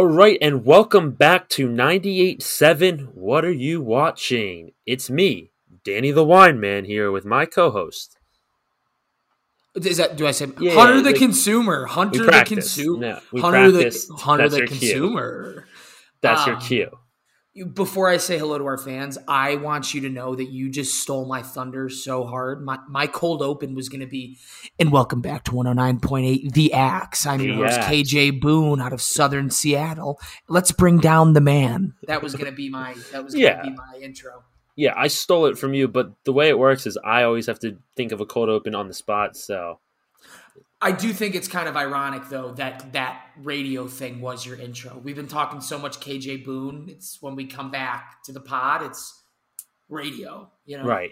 All right, and welcome back to 98.7 What Are You Watching? It's me, Danny the Wine Man, here with my co host. Is that do I say Yeah, Hunter the like- consumer? Hunter the consumer. No, Hunter practiced. the Hunter That's the cue. consumer. That's your Um, cue. Before I say hello to our fans, I want you to know that you just stole my thunder so hard. My my cold open was going to be, and welcome back to 109.8 The Axe. I'm your host, KJ Boone out of Southern Seattle. Let's bring down the man. That was going to be my that was going to Yeah. be my intro. Yeah, I stole it from you, but the way it works is I always have to think of a cold open on the spot. So I do think it's kind of ironic though that that radio thing was your intro. We've been talking so much KJ Boone. It's when we come back to the pod, it's radio. You know, right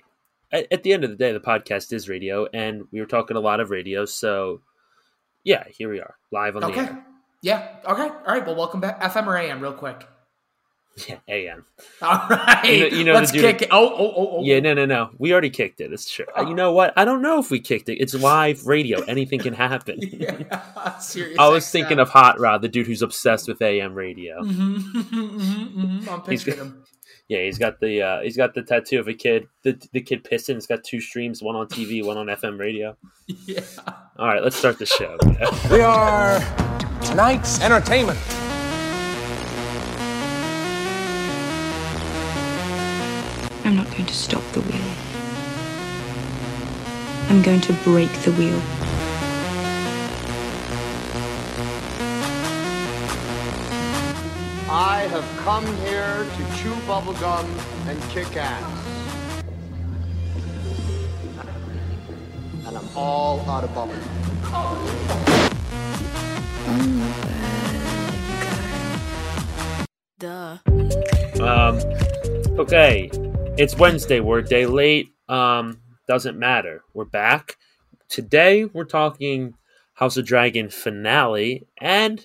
at, at the end of the day, the podcast is radio, and we were talking a lot of radio. So yeah, here we are live on the Okay. air. Yeah. Okay. All right. Well, welcome back, FM or AM, real quick. Yeah, AM. All right. You know- you know the Let's dude- kick it. Oh, oh, oh, oh. Yeah, no, no, no. We already kicked it. It's true. Uh, You know what? I don't know if we kicked it. It's live radio. Anything can happen. Yeah. Serious. I was thinking of Hot Rod, the dude who's obsessed with AM radio. hmm hmm I'm He's picturing good. him. Yeah, he's got the uh, he's got the tattoo of a kid. The the kid pissing. It's got two streams, one on TV, one on FM radio. Yeah. All right, let's start the show. We are tonight's entertainment. I'm not going to stop the wheel. I'm going to break the wheel. I have come here to chew bubblegum and kick ass. And I'm all out of bubblegum. Duh. Um, okay, it's Wednesday. We're a day late. Um, doesn't matter. We're back today. We're talking House of Dragon finale and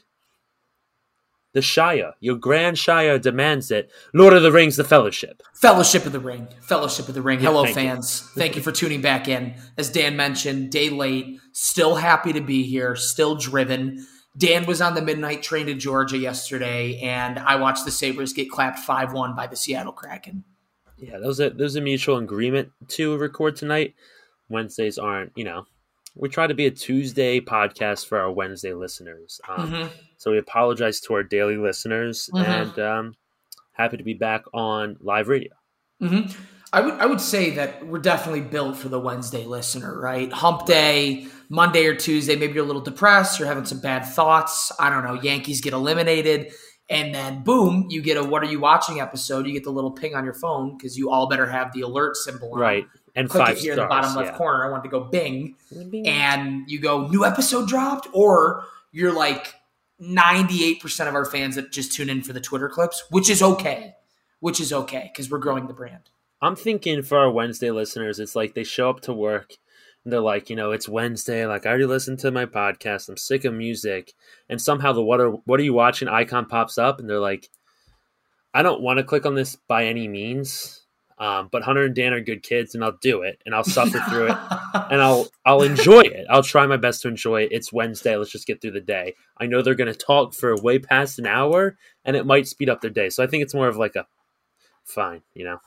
the Shire. Your Grand Shire demands it. Lord of the Rings: The Fellowship. Fellowship of the Ring. Fellowship of the Ring. Hello, thank you. fans. Thank you for tuning back in. As Dan mentioned, day late. Still happy to be here. Still driven. Dan was on the midnight train to Georgia yesterday, and I watched the Sabres get clapped 5 1 by the Seattle Kraken. Yeah, those are those are mutual agreement to record tonight. Wednesdays aren't, you know, we try to be a Tuesday podcast for our Wednesday listeners. Um, Mhm. So we apologize to our daily listeners, Mhm. and um, happy to be back on live radio. hmm I would I would say that we're definitely built for the Wednesday listener, right? Hump day, Monday or Tuesday, maybe you're a little depressed, you're having some bad thoughts. I don't know. Yankees get eliminated, and then boom, you get a "What are you watching?" episode. You get the little ping on your phone because you all better have the alert symbol on. Right, and Click five it here stars. in the bottom left yeah. corner. I want to go bing, and you go new episode dropped, or you're like 98% of our fans that just tune in for the Twitter clips, which is okay. Which is okay because we're growing the brand. I'm thinking for our Wednesday listeners, it's like they show up to work they're like, you know, it's Wednesday. Like I already listened to my podcast. I'm sick of music, and somehow the what are what are you watching icon pops up, and they're like, I don't want to click on this by any means, um, but Hunter and Dan are good kids, and I'll do it, and I'll suffer through it, and I'll I'll enjoy it. I'll try my best to enjoy it. It's Wednesday. Let's just get through the day. I know they're going to talk for way past an hour, and it might speed up their day. So I think it's more of like a fine, you know.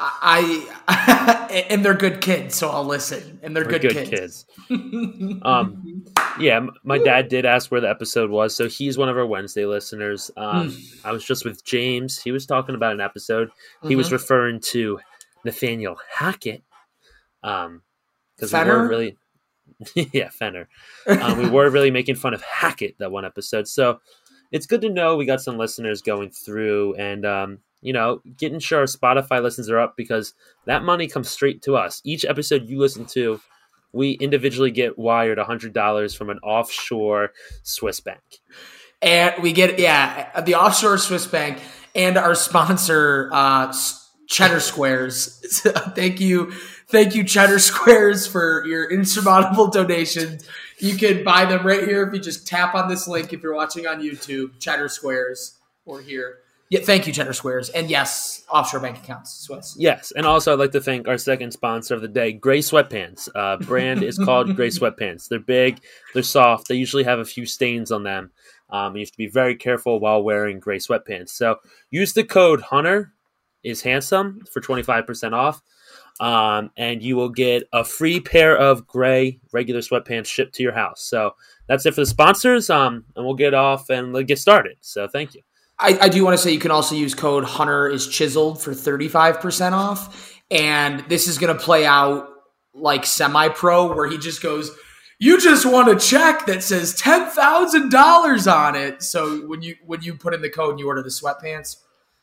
I and they're good kids, so I'll listen. And they're good, good kids. kids. Um, yeah, my dad did ask where the episode was, so he's one of our Wednesday listeners. Um, Hmm. I was just with James. He was talking about an episode. He was Mhm. referring to Nathaniel Hackett. Um, because we Fenner? were really, yeah, Fenner. Um, we were really making fun of Hackett that one episode. So it's good to know we got some listeners going through and um, you know, getting sure our Spotify listens are up because that money comes straight to us. Each episode you listen to, we individually get wired hundred dollars from an offshore Swiss bank. And we get yeah, the offshore Swiss bank and our sponsor uh Cheddar Squares. thank you. Thank you Cheddar Squares for your insurmountable donations. You can buy them right here if you just tap on this link if you're watching on YouTube, Cheddar Squares or here. Yeah, thank you Cheddar Squares. And yes, offshore bank accounts, Swiss. Yes, and also I'd like to thank our second sponsor of the day, Gray Sweatpants. Uh, brand is called Gray Sweatpants. They're big, they're soft, they usually have a few stains on them. Um, you have to be very careful while wearing gray sweatpants. So use the code Hunter is handsome for 25% off. Um, and you will get a free pair of gray regular sweatpants shipped to your house. So that's it for the sponsors. Um, and we'll get off and get started. So thank you. I, I do want to say you can also use code Hunter is chiseled for 35% off. And this is going to play out like semi pro, where he just goes, You just want a check that says $10,000 on it. So when you when you put in the code and you order the sweatpants,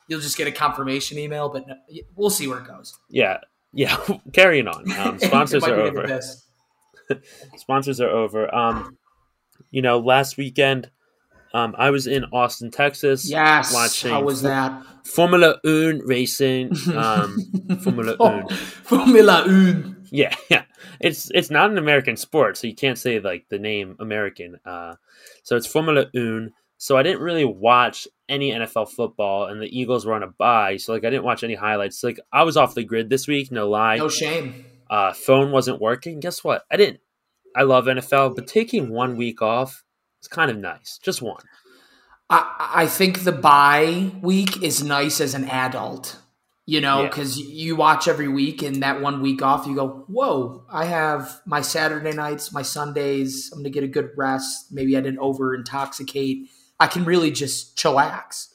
you'll just get a confirmation email, but no, we'll see where it goes. Yeah. Yeah. Carrying on. Um, sponsors are over. sponsors are over. Um, you know, last weekend, um, I was in Austin, Texas. Yes. watching How was that? Formula One racing. Um, Formula Oh, One. Formula One. Yeah, yeah. It's it's not an American sport, so you can't say like the name American. Uh, so it's Formula One. So I didn't really watch any NFL football, and the Eagles were on a bye, so like I didn't watch any highlights. Like I was off the grid this week, no lie. No shame. uh, phone wasn't working. Guess what? I didn't. I love NFL, but taking one week off is kind of nice. Just one. I, I think the bye week is nice as an adult, you know, Yeah. because you watch every week and that one week off, you go, whoa, I have my Saturday nights, my Sundays. I'm going to get a good rest. Maybe I didn't over intoxicate. I can really just chillax.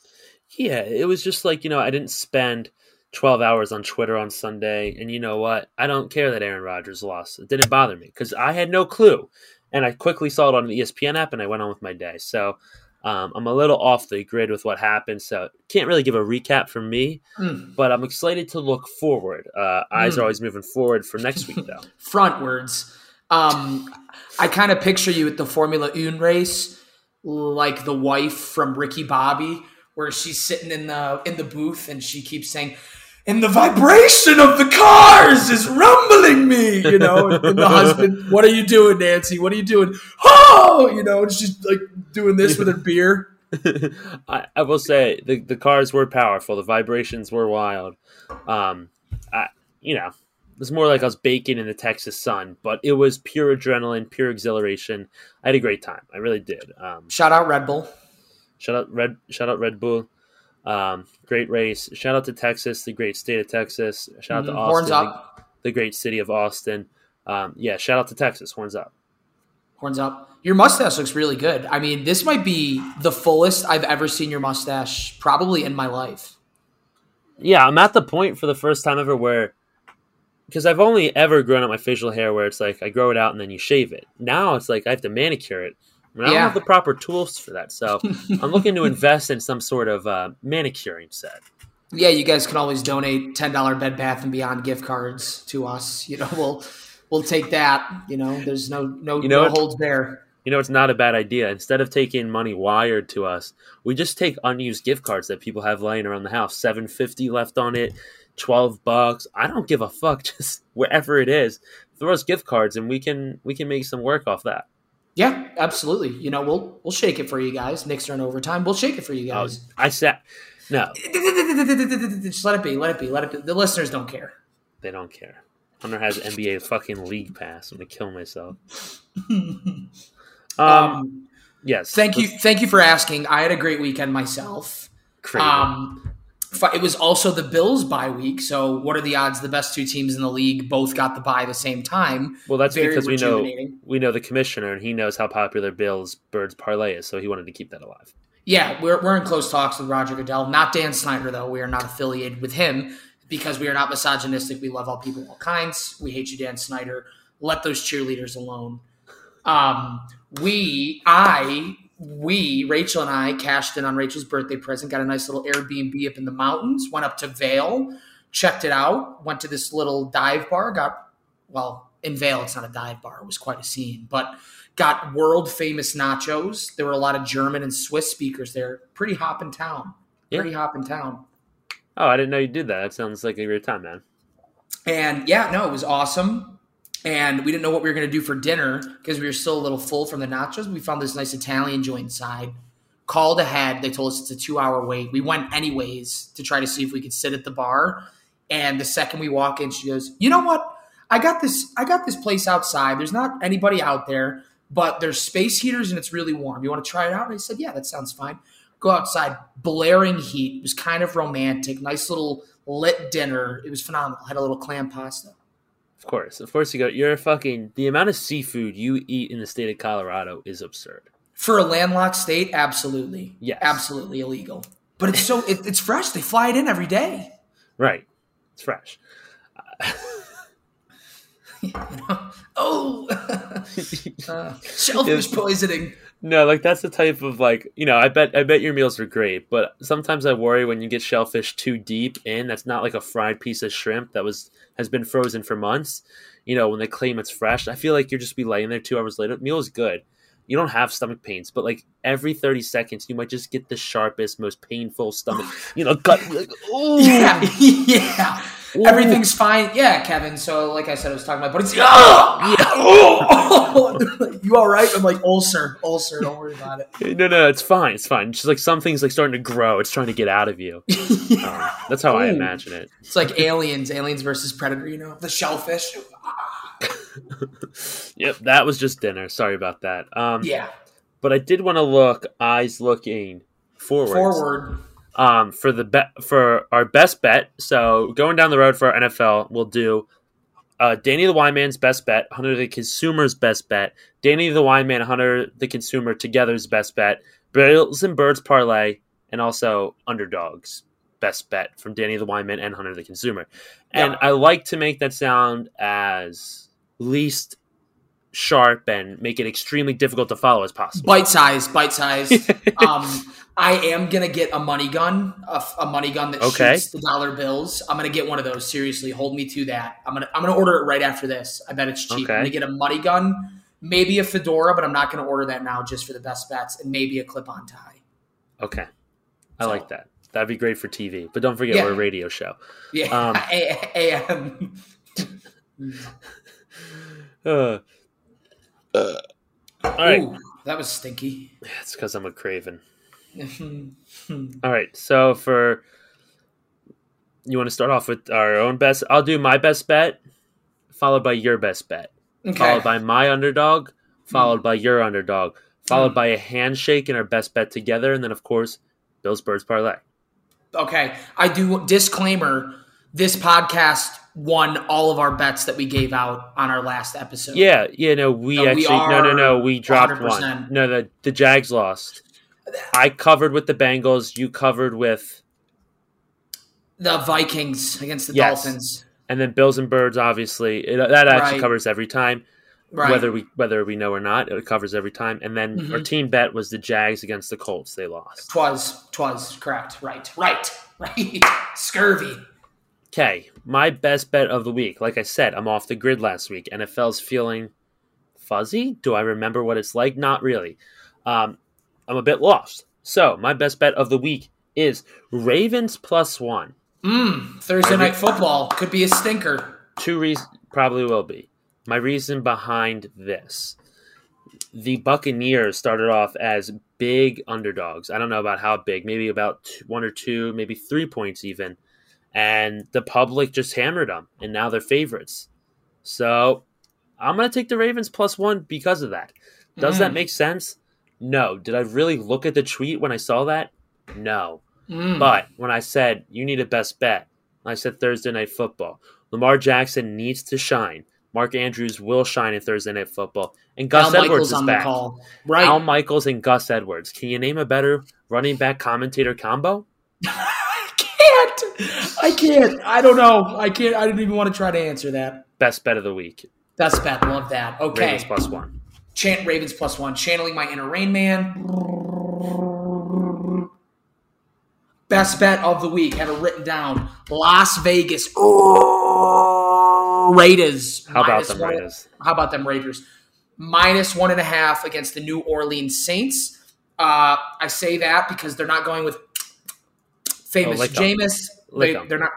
Yeah, it was just like, you know, I didn't spend 12 hours on Twitter on Sunday. And you know what? I don't care that Aaron Rodgers lost. It didn't bother me because I had no clue. And I quickly saw it on the ESPN app and I went on with my day. So um, I'm a little off the grid with what happened. So can't really give a recap for me, Mm. but I'm excited to look forward. Uh, eyes Mm. are always moving forward for next week, though. Frontwards. Um, I kind of picture you at the Formula One race, like the wife from Ricky Bobby, where she's sitting in the in the booth and she keeps saying, "And the vibration of the cars is rumbling me," you know. And, and the husband, "What are you doing, Nancy? What are you doing?" Oh, you know, and she's like doing this with her beer. I, I will say the, the cars were powerful. The vibrations were wild. Um, I, you know, it was more like I was baking in the Texas sun, but it was pure adrenaline, pure exhilaration. I had a great time. I really did. Um, Shout out Red Bull. shout out Red, shout out Red Bull. Um, great race. Shout out to Texas, the great state of Texas. Shout out to Mhm. Austin, Horns the, the great city of Austin. Um, yeah, shout out to Texas. Horns up. Horns up. Your mustache looks really good. I mean, this might be the fullest I've ever seen your mustache, probably in my life. Yeah, I'm at the point for the first time ever where because I've only ever grown out my facial hair where it's like I grow it out and then you shave it. Now it's like I have to manicure it. And I don't have the proper tools for that. So I'm looking to invest in some sort of uh, manicuring set. Yeah, you guys can always donate ten dollar Bed Bath and Beyond gift cards to us. You know, we'll we'll take that. You know, there's no no, You know no holds there. You know, it's not a bad idea. Instead of taking money wired to us, we just take unused gift cards that people have laying around the house. Seven fifty left on it, twelve bucks. I don't give a fuck. Just wherever it is, throw us gift cards, and we can we can make some work off that. Yeah, absolutely. You know, we'll we'll shake it for you guys. Knicks are in overtime. We'll shake it for you Oh, guys. I said no. Just let it be. Let it be. Let it be. The listeners don't care. They don't care. Hunter has NBA fucking league pass. I'm gonna kill myself. Um, Um, yes. thank you. Thank you for asking. I had a great weekend myself. Crazy. Um, it was also the Bills bye week. So, what are the odds the best two teams in the league both got the bye the same time? well, that's very because we know we know the commissioner, and he knows how popular Bill's Birds parlay is, so he wanted to keep that alive. Yeah, we're, we're in close talks with Roger Goodell. Not Dan Snyder, though. We are not affiliated with him because we are not misogynistic. We love all people of all kinds. We hate you, Dan Snyder. Let those cheerleaders alone. Um, we, I, we, Rachel and I cashed in on Rachel's birthday present, got a nice little Airbnb up in the mountains, went up to Vail, checked it out, went to this little dive bar, got, well, in Vail, it's not a dive bar. It was quite a scene, but got world famous nachos. There were a lot of German and Swiss speakers there. Pretty hop in town. Yeah. Pretty hop in town. Oh, I didn't know you did that. That sounds like a great time, man. And yeah, no, it was awesome. And we didn't know what we were going to do for dinner because we were still a little full from the nachos. We found this nice Italian joint inside. Called ahead. They told us it's a two hour wait. We went anyways to try to see if we could sit at the bar. And the second we walk in, she goes, "You know what? I got this. I got this place outside. There's not anybody out there, but there's space heaters and it's really warm. You want to try it out? And I said, yeah, that sounds fine. Go outside, blaring heat. It was kind of romantic. Nice little lit dinner. It was phenomenal. Had a little clam pasta. Of course, of course you go. You're fucking the amount of seafood you eat in the state of Colorado is absurd. For a landlocked state, absolutely. Yes. Absolutely illegal. But it's so it, it's fresh. They fly it in every day. Right, it's fresh. Oh, uh, shellfish poisoning. No, like that's the type of like you know. I bet I bet your meals are great, but sometimes I worry when you get shellfish too deep in. That's not like a fried piece of shrimp that was has been frozen for months. You know, when they claim it's fresh, I feel like you're just be laying there two hours later. meal is good. You don't have stomach pains, but like every thirty seconds, you might just get the sharpest, most painful stomach. You know, gut. Like, ooh. Yeah, yeah. Everything's fine. Yeah, Kevin. So, like I said, I was talking about, but it's oh, yeah. you all right? I'm like ulcer, ulcer. Don't worry about it. No, no, it's fine. It's fine. It's just like something's like starting to grow. It's trying to get out of you. Um, that's how I imagine it. It's like aliens, aliens versus predator. You know, the shellfish. Yep, that was just dinner. Sorry about that. Um, Yeah, but I did want to look eyes looking forward. forward. Um, for the bet for our best bet. So going down the road for our NFL, we'll do uh, Danny the Wyman's best bet, Hunter the Consumer's best bet, Danny the Wyman, Hunter the Consumer together's best bet, Bills and Birds parlay, and also underdogs best bet from Danny the Wyman and Hunter the Consumer. And Yeah. I like to make that sound as least sharp and make it extremely difficult to follow as possible. Bite size, bite size. um, I am gonna get a money gun, a, a money gun that Okay. shoots the dollar bills. I'm gonna get one of those. Seriously, hold me to that. I'm gonna I'm gonna order it right after this. I bet it's cheap. Okay. I'm gonna get a money gun, maybe a fedora, but I'm not gonna order that now just for the best bets, and maybe a clip-on tie. Okay. I So- like that. That'd be great for TV. But don't forget, Yeah. we're a radio show. Yeah, Um, A-. Uh, all right. Ooh, that was stinky. It's because I'm a craven. All right. So for you want to start off with our own best? I'll do my best bet, followed by your best bet, Okay. followed by my underdog, followed by your underdog, followed Mm. by a handshake and our best bet together, and then of course Bill's Birds parlay. Okay, I do disclaimer. This podcast won all of our bets that we gave out on our last episode. Yeah, yeah. No, we So we actually no, no, no. We dropped 100%. one. No, the the Jags lost. I covered with the Bengals. You covered with, the Vikings against the Yes. Dolphins. and then Bills and Birds. Obviously, it, that actually Right. covers every time. Right. whether we whether we know or not, it covers every time. And then our Mhm. team bet was the Jags against the Colts. They lost. twas twas correct. Right. Right. Right. Scurvy. Okay, my best bet of the week. Like I said, I'm off the grid last week. NFL's feeling fuzzy. Do I remember what it's like? Not really. Um, I'm a bit lost. So my best bet of the week is Ravens plus one. Mm, Thursday night football could be a stinker. Two reasons probably will be. My reason behind this. The Buccaneers started off as big underdogs. I don't know about how big, maybe about two, one or two, maybe three points even. And the public just hammered them, and now they're favorites. So I'm going to take the Ravens plus one because of that. Does that Mm. make sense? No. Did I really look at the tweet when I saw that? No. Mm. But when I said you need a best bet, I said Thursday night football. Lamar Jackson needs to shine. Mark Andrews will shine in Thursday night football. And Gus Al Edwards Michaels is on back. the call. Right. Al Michaels and Gus Edwards. Can you name a better running back commentator combo? I can't. I can't. I don't know. I can't. I didn't even want to try to answer that. Best bet of the week. Best bet. Love that. Okay. Ravens plus one. Chant Ravens plus one. Channeling my inner Rain Man. Best bet of the week. Have it written down. Las Vegas Raiders. How about them one- Raiders? How about them Raiders? Minus one and a half against the New Orleans Saints. Uh, I say that because they're not going with famous Oh. Jameis. Lick they're not.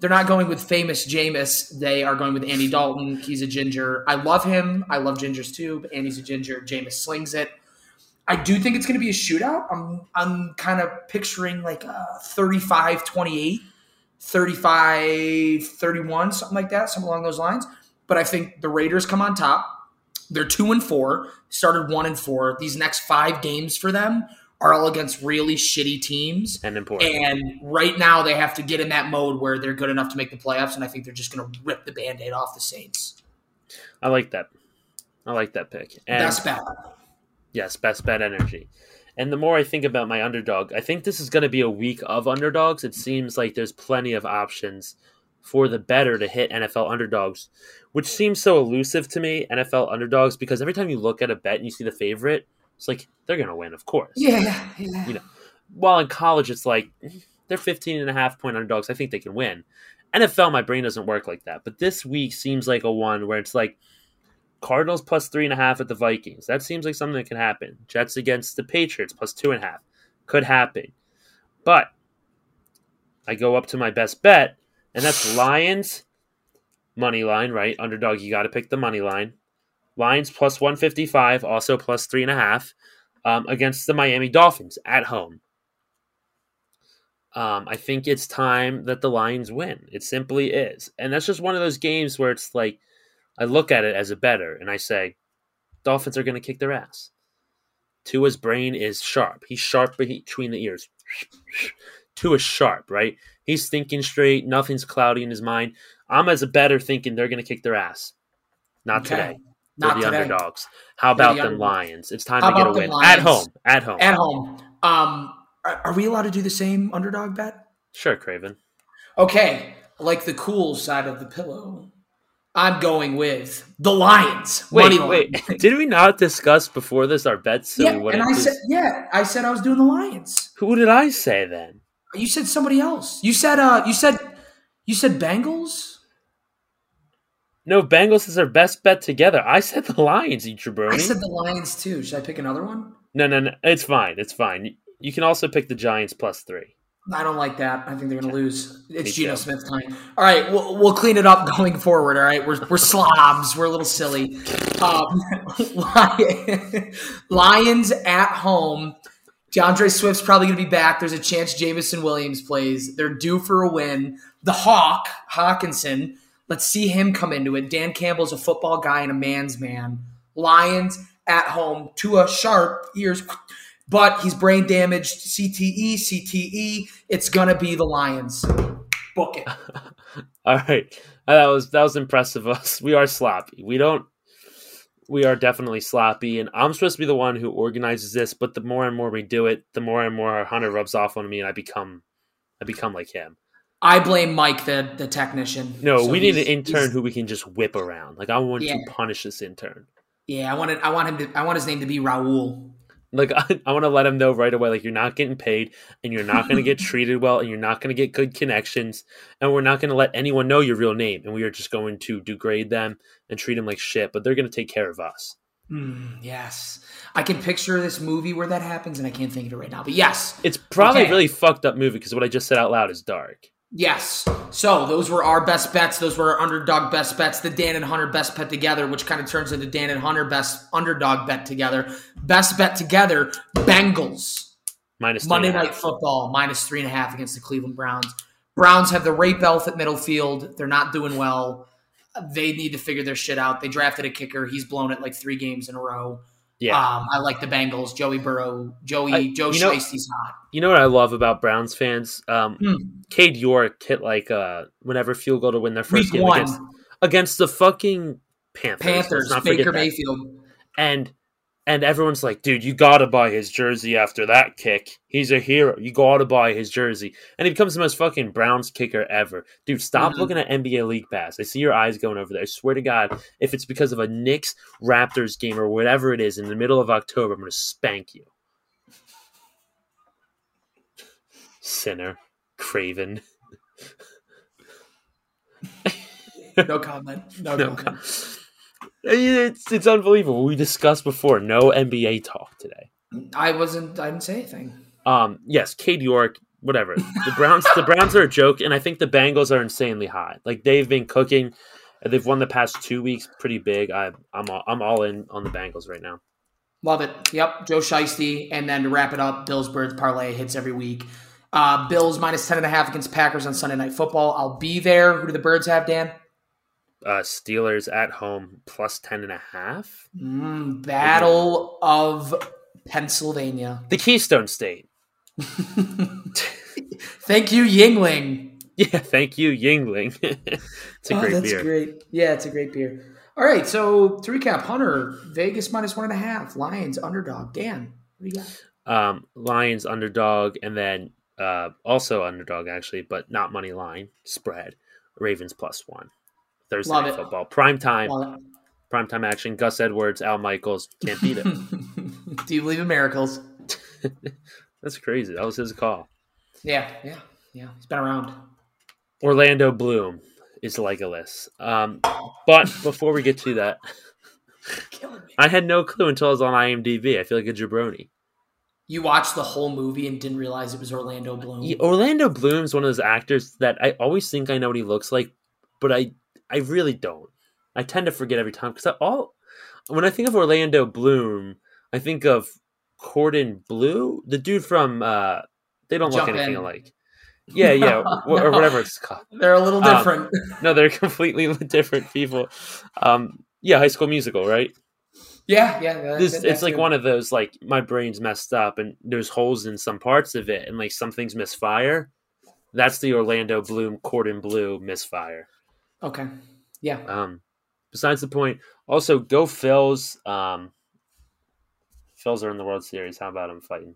They're not going with famous Jameis. They are going with Andy Dalton. He's a ginger. I love him. I love gingers too, but Andy's a ginger. Jameis slings it. I do think it's going to be a shootout. I'm I'm kind of picturing like a 35-28, 35-31, something like that, something along those lines. But I think the Raiders come on top. They're two and four, started one and four. These next five games for them are all against really shitty teams. And important. And right now they have to get in that mode where they're good enough to make the playoffs, and I think they're just going to rip the band aid off the Saints. I like that. I like that pick. And Best bet. yes, best bet energy. And the more I think about my underdog, I think this is going to be a week of underdogs. It seems like there's plenty of options for the better to hit NFL underdogs, which seems so elusive to me, NFL underdogs, because every time you look at a bet and you see the favorite, it's like they're going to win, of course. Yeah, yeah. You know, while in college, it's like they're 15 and a half point underdogs. I think they can win. NFL, my brain doesn't work like that. But this week seems like a one where it's like Cardinals plus three and a half at the Vikings. That seems like something that can happen. Jets against the Patriots plus two and a half. Could happen. But I go up to my best bet, and that's Lions money line, right? Underdog, you got to pick the money line. Lions plus 155, also plus three and a half um, against the Miami Dolphins at home. Um, I think it's time that the Lions win. It simply is. And that's just one of those games where it's like, I look at it as a better and I say, Dolphins are going to kick their ass. Tua's brain is sharp. He's sharp between the ears. Tua's sharp, right? He's thinking straight. Nothing's cloudy in his mind. I'm as a better thinking they're going to kick their ass. Not Okay. today. They're Not the today. underdogs. How They're about the underdogs. Lions? It's time How to get a win. At home. At home. At home. Um, are, are we allowed to do the same underdog bet? Sure, Craven. Okay, like the cool side of the pillow. I'm going with the Lions. Wait, wait. Did we not discuss before this our bets? So yeah, and I lose? said, yeah, I said I was doing the Lions. Who did I say then? You said somebody else. You said, uh, you said, you said Bengals. No, Bengals is our best bet together. I said the Lions, you jabroni. I said the Lions too. Should I pick another one? no, no, no. It's fine. It's fine. You can also pick the Giants plus three. I don't like that. I think they're going to lose. It's Geno. Smith time. All right, we'll, we'll clean it up going forward. All right, we're, we're slobs. We're a little silly. Um, Lions at home. D'Andre Swift's probably going to be back. There's a chance Jameson Williams plays. They're due for a win. The Hawk, Hockenson, let's see him come into it. Dan Campbell's a football guy and a man's man. Lions at home. Tua sharp ears, but he's brain damaged. CTE, CTE. It's gonna be the Lions. Book it. All right, Uh, that was that was impressive. Us, we are sloppy. We don't. We are definitely sloppy, and I'm supposed to be the one who organizes this. But the more and more we do it, the more and more Hunter rubs off on me, and I become, I become like him. I blame Mike, the the technician. No, So we need an intern who we can just whip around. Like I want Yeah. to punish this intern. Yeah, I want it. I want him to. I want his name to be Raul. Like I, I want to let him know right away. Like you're not getting paid, and you're not going to get treated well, and you're not going to get good connections, and we're not going to let anyone know your real name, and we are just going to degrade them and treat them like shit. But they're going to take care of us. Mm, yes, I can picture this movie where that happens, and I can't think of it right now. But yes, It's probably Okay. a really fucked up movie because what I just said out loud is dark. Yes. So those were our best bets. Those were our underdog best bets. The Dan and Hunter best bet together, which kind of turns into Dan and Hunter best underdog bet together. Best bet together, Bengals. Minus three Monday and a half. Night Football, minus three and a half against the Cleveland Browns. Browns have the rape belt at middle field. They're not doing well. They need to figure their shit out. They drafted a kicker. He's blown it like three games in a row. Yeah. Um, I like the Bengals. Joey Burrow, Joey, I- Joe you know- hot. You know what I love about Browns fans? Um, Hmm. Cade York hit like uh, whenever field goal to win their first Week game against against the fucking Panthers. Panthers, not Baker. Mayfield. and and everyone's like, dude, you gotta buy his jersey after that kick. He's a hero. You gotta buy his jersey, and he becomes the most fucking Browns kicker ever. Dude, stop Mhm. looking at NBA League Pass. I see your eyes going over there. I swear to God, if it's because of a Knicks Raptors game or whatever it is in the middle of October, I'm gonna spank you, sinner, craven. No comment. No, No, comment. It's it's unbelievable. We discussed before. No NBA talk today. I wasn't. I didn't say anything. Um, yes, Cade York, whatever. The Browns, the Browns are a joke, and I think the Bengals are insanely high. Like they've been cooking. and They've won the past two weeks pretty big. I, I'm all, I'm all in on the Bengals right now. Love it. Yep. Joe Shiesty. And then to wrap it up, Bills Birds parlay hits every week. Uh, Bills minus 10 and a half against Packers on Sunday Night Football. I'll be there. Who do the Birds have, Dan? Uh, Steelers at home plus 10 and a half. Mm, Battle of Pennsylvania. The Keystone State. Thank you, Yuengling. Yeah, thank you, Yuengling. it's a oh, great that's beer. great. Yeah, it's a great beer. All right, so to recap, Hunter, Vegas minus one and a half, Lions underdog. Dan, what do you got? Um, Lions underdog, and then uh, also underdog actually, but not money line spread. Ravens plus one. Thursday Love night it. football, prime time, Well, prime time action. Gus Edwards, Al Michaels, can't beat it. do you believe in miracles? That's crazy. That was his call. Yeah, yeah, yeah. He's been around. Orlando Bloom is Legolas. Um, but before we get to that, I had no clue until I was on IMDb. I feel like a jabroni. You watched the whole movie and didn't realize it was Orlando Bloom. Yeah, Orlando Bloom's one of those actors that I always think I know what he looks like, but I I really don't. I tend to forget every time because I all when I think of Orlando Bloom, I think of Corbin Bleu, the dude from uh they don't look anything In. alike. Yeah, yeah, wh- or No. whatever it's called. They're a little Um, different. No, they're completely different people. Um, yeah, High School Musical, right? yeah, yeah. that- This that- it's like good. one of those like my brain's messed up and there's holes in some parts of it and like some things misfire. That's the Orlando Bloom Corbin Bleu misfire. Okay. Yeah. Um, besides the point, also go Phils. Um, Phils are in the World Series. How about them fighting?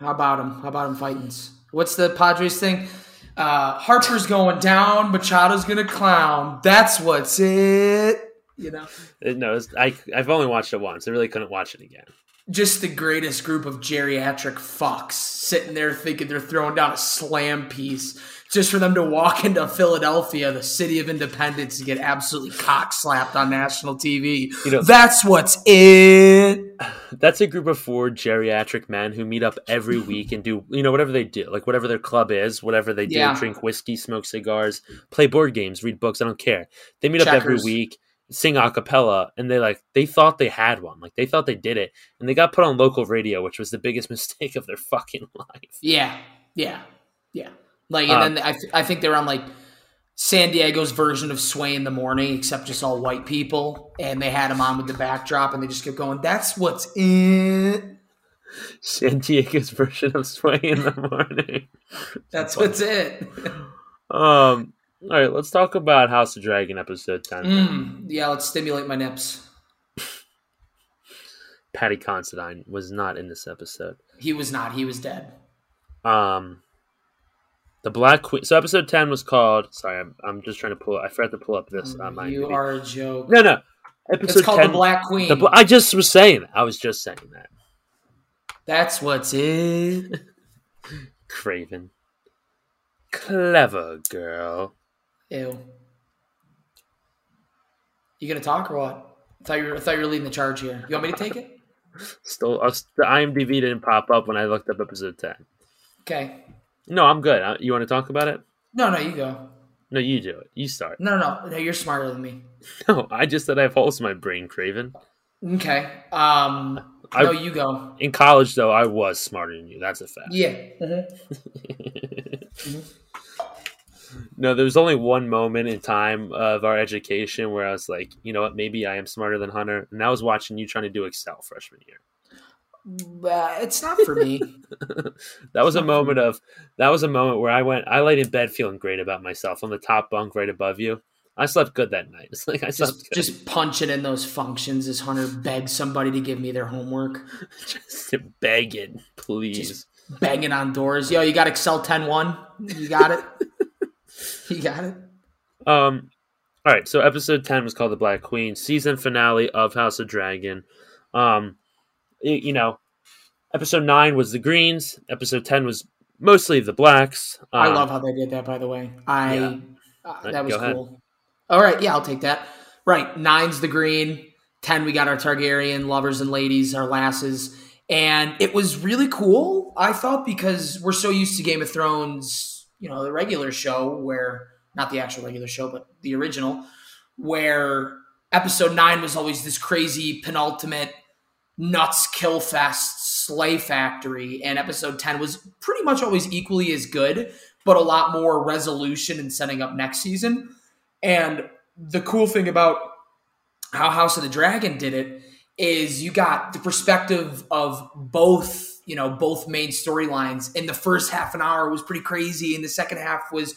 How about him? How about him fighting? What's the Padres thing? Uh, Harper's going down. Machado's gonna clown. That's what's it. You know, Uh, No, it's, I I've only watched it once. I really couldn't watch it again. Just the greatest group of geriatric fucks sitting there thinking they're throwing down a slam piece just for them to walk into Philadelphia, the city of independence, and get absolutely cock slapped on national TV. You know- That's what's it. That's a group of four geriatric men who meet up every week and do you know whatever they do, like whatever their club is, whatever they do, Yeah. drink whiskey, smoke cigars, play board games, read books. I don't care. They meet up every week, sing a cappella, and they like they thought they had one, like they thought they did it, and they got put on local radio, which was the biggest mistake of their fucking life. Yeah, yeah, yeah. Like, Uh, and then I, th- I think they're on like San Diego's version of Sway in the Morning, except just all white people, and they had them on with the backdrop, and they just kept going. That's what's it. San Diego's version of Sway in the morning. That's what's it. Um. All right, let's talk about House of Dragon episode ten. Mm, yeah, let's stimulate my nips. Paddy Considine was not in this episode. He was not. He was dead. Um, the Black Queen. So episode ten was called. Sorry, I'm, I'm just trying to pull. I forgot to pull up this. On my you are a joke. no, no. Episode It's called 10, the Black Queen. the I just was saying. that. I was just saying that. That's what's it. Craven, clever girl. Ew. You gonna talk or what? I thought you were, I thought you were leading the charge here. You want me to take it? Still, uh, the IMDb didn't pop up when I looked up episode ten. Okay. No, I'm good. Uh, You want to talk about it? No, no, you go. No, you do it. You start. No, no, no. You're smarter than me. No, I just said I have holes in my brain, Craven. Okay. Um. I- no, you go. In college, though, I was smarter than you. That's a fact. Yeah. No, there was only one moment in time of our education where I was like, you know what, maybe I am smarter than Hunter, and that was watching you trying to do Excel freshman year. Uh, it's not for me. That was a moment of that was a moment where I went, I laid in bed feeling great about myself on the top bunk right above you. I slept good that night. It's like I slept just, just punching in those functions as Hunter begged somebody to give me their homework. just begging, please. Just banging on doors. Yo, you got Excel 10-1? You got it? you got it? Um, all right. So episode ten was called the Black Queen, season finale of House of Dragon. Um, you know, episode nine was the Greens. Episode ten was mostly the Blacks. Um, I love how they did that, by the way. I Yeah. uh, that was go ahead. cool. All right, yeah, I'll take that. Right, nine's the green. Ten, we got our Targaryen lovers and ladies, our lasses, and it was really cool. I thought because we're so used to Game of Thrones, you know, the regular show where not the actual regular show, but the original, where episode nine was always this crazy penultimate nuts kill fest slay factory and episode 10 was pretty much always equally as good but a lot more resolution and setting up next season. And the cool thing about how House of the Dragon did it is you got the perspective of both, you know, both main storylines. In the first half an hour was pretty crazy, and the second half was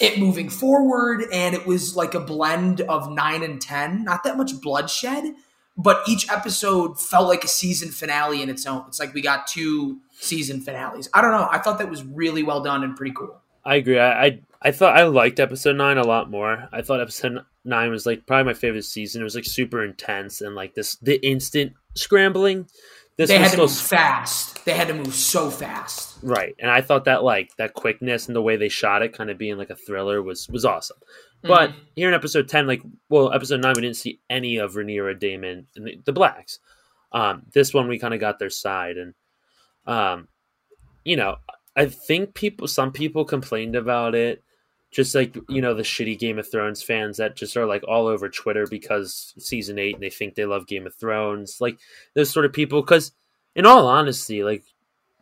it moving forward, and it was like a blend of nine and ten. Not that much bloodshed, but each episode felt like a season finale in its own. It's like we got two season finales. I don't know. I thought that was really well done and pretty cool. I agree. I, I I thought I liked episode nine a lot more. I thought episode nine was like probably my favorite season. It was like super intense and like this the instant scrambling. This they had to move fast. They had to move so fast. right, and I thought that like that quickness and the way they shot it, kind of being like a thriller, was was awesome. But here in episode ten, like well, episode nine, we didn't see any of Rhaenyra, Daemon, and the, the blacks. Um, this one we kind of got their side, and um, you know, I think people, some people complained about it, just like you know the shitty Game of Thrones fans that just are like all over Twitter because season eight and they think they love Game of Thrones, like those sort of people. Because in all honesty, like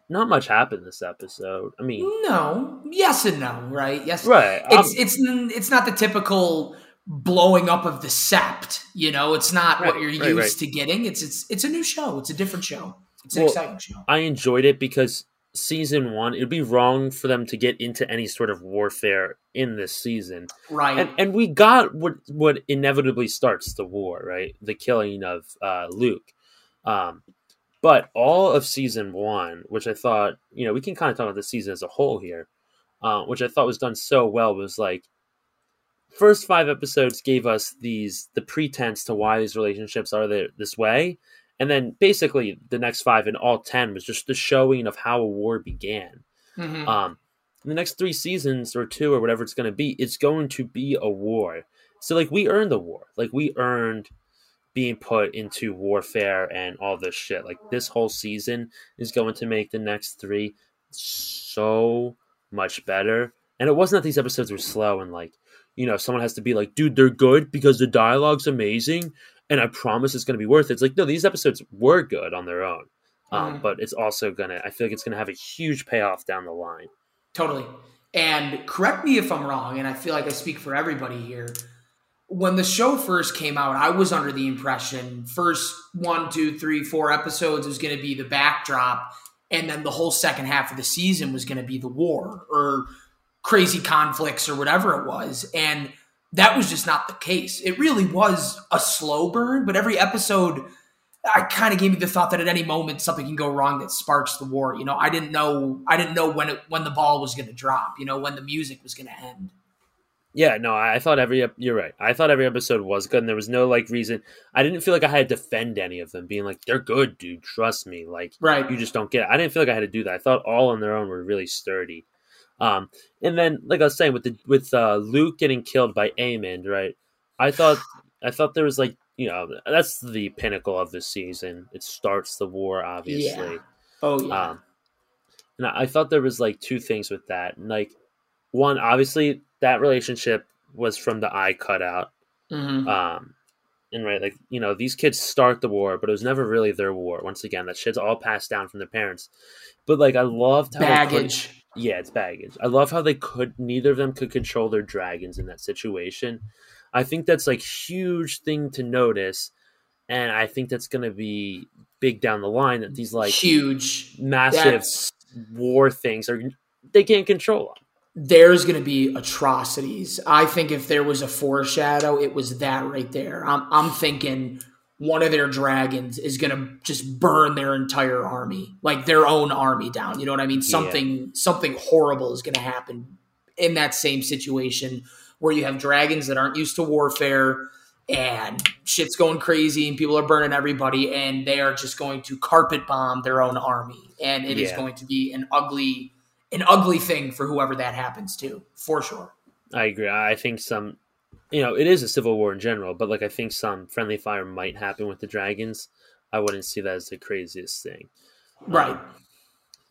not much happened this episode. I mean, No, yes and no, right? Yes, Right, It's um, it's it's not the typical blowing up of the sept. You know, it's not what you're right, used right. to getting. It's it's it's a new show. It's a different show. It's an Well, exciting show. I enjoyed it because season one, it'd be wrong for them to get into any sort of warfare in this season. Right. and and we got what what inevitably starts the war, right? The killing of uh, Luke. Um, but all of season one, which I thought, you know, we can kind of talk about the season as a whole here, uh, which I thought was done so well, was like first five episodes gave us these the pretense to why these relationships are the, this way, and then basically the next five and all ten was just the showing of how a war began. Mhm. Um, in the next three seasons or two or whatever it's going to be, it's going to be a war. So like we earned the war, like we earned being put into warfare and all this shit. Like this whole season is going to make the next three so much better. And it wasn't that these episodes were slow and like, you know, someone has to be like, dude, they're good because the dialogue's amazing and I promise it's going to be worth it. It's like, no, these episodes were good on their own. Um, Mhm. But it's also going to, I feel like it's going to have a huge payoff down the line. Totally. And correct me if I'm wrong, and I feel like I speak for everybody here. When the show first came out, I was under the impression first one, two, three, four episodes was going to be the backdrop, and then the whole second half of the season was going to be the war or crazy conflicts or whatever it was. And that was just not the case. It really was a slow burn, but every episode I kind of gave me the thought that at any moment something can go wrong that sparks the war. You know, I didn't know I didn't know when it when the ball was going to drop. You know, when the music was going to end. Yeah, no, I I thought every you're right. I thought every episode was good, and there was no like reason. I didn't feel like I had to defend any of them, being like they're good, dude. Trust me. Like Right. you just don't get. It. I didn't feel like I had to do that. I thought all on their own were really sturdy. Um, and then like I was saying with the with uh, Luke getting killed by Aemond, right? I thought I thought there was like you know that's the pinnacle of the season. It starts the war, obviously. Yeah. Oh yeah. Um, and I thought there was like two things with that. Like, one, obviously that relationship was from the eye cutout. Mhm. Um, and right, like you know, these kids start the war, but it was never really their war. Once again, that shit's all passed down from their parents. But like, I loved how Baggage. Yeah, it's baggage. I love how they could neither of them could control their dragons in that situation. I think that's like huge thing to notice, and I think that's going to be big down the line that these like Huge. massive That's- war things are they can't control them. There's going to be atrocities. I think if there was a foreshadow, it was that right there. I'm I'm thinking one of their dragons is going to just burn their entire army, like their own army down. You know what I mean? Something something horrible is going to happen in that same situation where you have dragons that aren't used to warfare and shit's going crazy and people are burning everybody and they are just going to carpet bomb their own army and it is Yeah. going to be an ugly an ugly thing for whoever that happens to for sure I agree. I think some, you know, it is a civil war in general, but like I think some friendly fire might happen with the dragons. I wouldn't see that as the craziest thing. right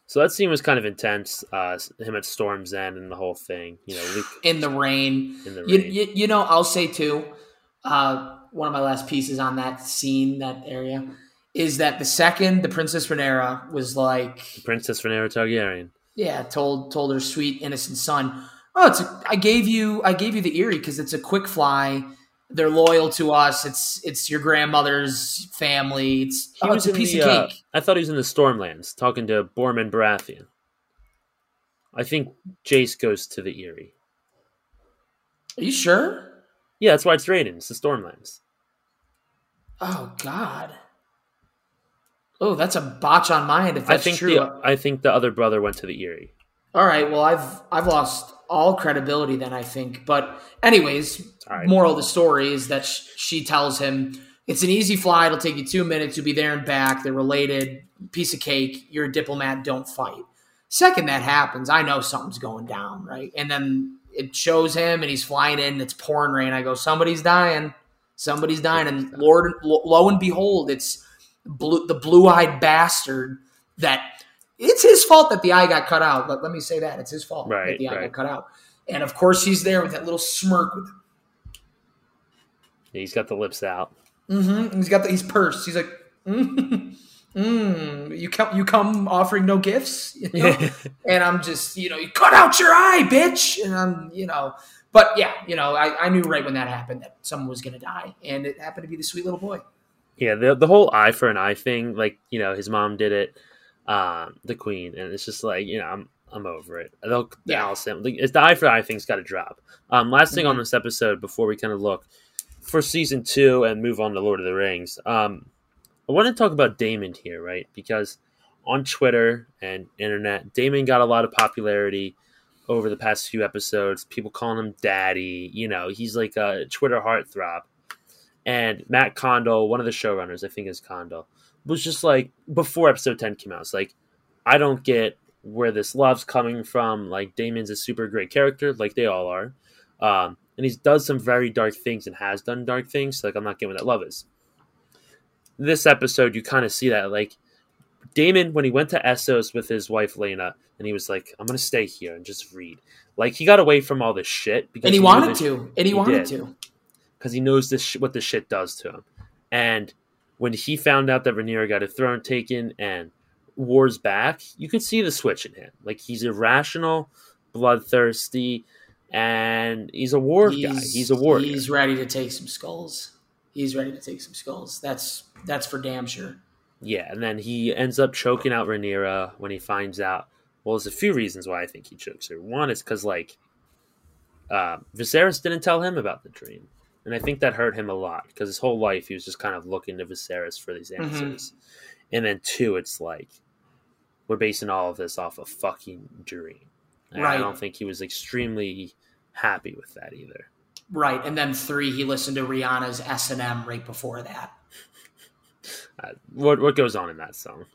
So that scene was kind of intense. Uh, him at Storm's End and the whole thing. You know, Luke in the rain in the you, rain. you, you know i'll say too uh, one of my last pieces on that scene that area is that the second the princess Rhaenyra was like Princess Rhaenyra Targaryen. Yeah, told told her sweet innocent son, "Oh, it's a, I gave you I gave you the Eyrie because it's a quick fly, they're loyal to us. It's it's your grandmother's family. It's, He oh, was it's a piece the, of uh, cake. I thought he was in the Stormlands talking to Borman Baratheon. I think Jace goes to the Eyrie. Are you sure? Yeah, that's why it's rated. It's the Stormlands. Oh God. Oh, that's a botch on my end. If I that's think true. the I think the other brother went to the Eyrie. All right. Well, I've I've lost all credibility then. I think. But anyways, right. moral of the story is that sh- she tells him it's an easy flight. It'll take you two minutes. You'll be there and back. They're related. Piece of cake. You're a diplomat. Don't fight. Second that happens, I know something's going down, right? And then it shows him, and he's flying in. It's pouring rain. I go, somebody's dying. Somebody's dying. And Lord, lo, lo and behold, it's blue, the blue-eyed bastard that it's his fault that the eye got cut out. Let, let me say that it's his fault right, that the eye right. got cut out. And of course, he's there with that little smirk. With, Yeah, he's got the lips out. mm He's got the, he's pursed. He's like, mm, mm, you come, you come offering no gifts, you know? and I'm just, you know, you cut out your eye, bitch. And I'm, you know, but yeah, you know, I, I knew right when that happened that someone was going to die, and it happened to be the sweet little boy. Yeah, the the whole eye for an eye thing, like you know, his mom did it, um, the queen, and it's just like you know, I'm I'm over it. They'll, Yeah. Allison, like, it's the eye for eye thing's got to drop. Um, last thing Mm-hmm. on this episode before we kind of look for season two and move on to Lord of the Rings. Um, I want to talk about Daemon here, right? Because on Twitter and internet, Daemon got a lot of popularity over the past few episodes. People calling him Daddy. You know, he's like a Twitter heartthrob. And Matt Condal, one of the showrunners, I think is Condal, was just like before episode ten came out. It's like I don't get where this love's coming from. Like Daemon's a super great character, like they all are, um, and he's does some very dark things and has done dark things. So like I'm not getting what that love is. This episode, you kind of see that like Daemon when he went to Essos with his wife Laena, and he was like, "I'm gonna stay here and just read." Like he got away from all this shit because And he knew wanted to, and he, he wanted did. to. because he knows this sh- what this shit does to him. And when he found out that Rhaenyra got a throne taken and War's back, you could see the switch in him. Like he's irrational, bloodthirsty, and he's a war guy. He's a warrior. He's ready to take some skulls. He's ready to take some skulls. That's that's for damn sure. Yeah, and then he ends up choking out Rhaenyra when he finds out. Well, there's a few reasons why I think he chokes her. One is because like uh, Viserys didn't tell him about the dream, and I think that hurt him a lot because his whole life he was just kind of looking to Viserys for these answers. And then two, it's like we're basing all of this off a fucking dream. And I don't think he was extremely happy with that either. Right, and then three, he listened to Rihanna's S and M right before that. Uh, what what goes on in that song?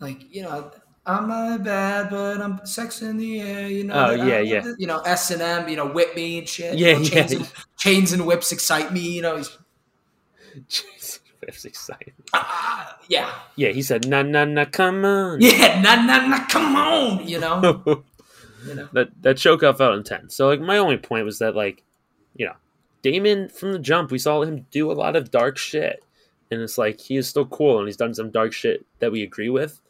Like you know, I'm not bad, but I'm sex in the air. You know, Oh, yeah, yeah. You know, S and M. You know, whip me and shit. Yeah, you know, yeah. And, chains and whips excite me. You know, he's, Jesus, that's exciting. ah, yeah, Yeah, he said, "Na na na, come on." yeah. na na na, Come on. You know, you know. that that choke out felt intense. So like my only point was that like, you know, Daemon from the jump, we saw him do a lot of dark shit. And it's like he is still cool and he's done some dark shit that we agree with.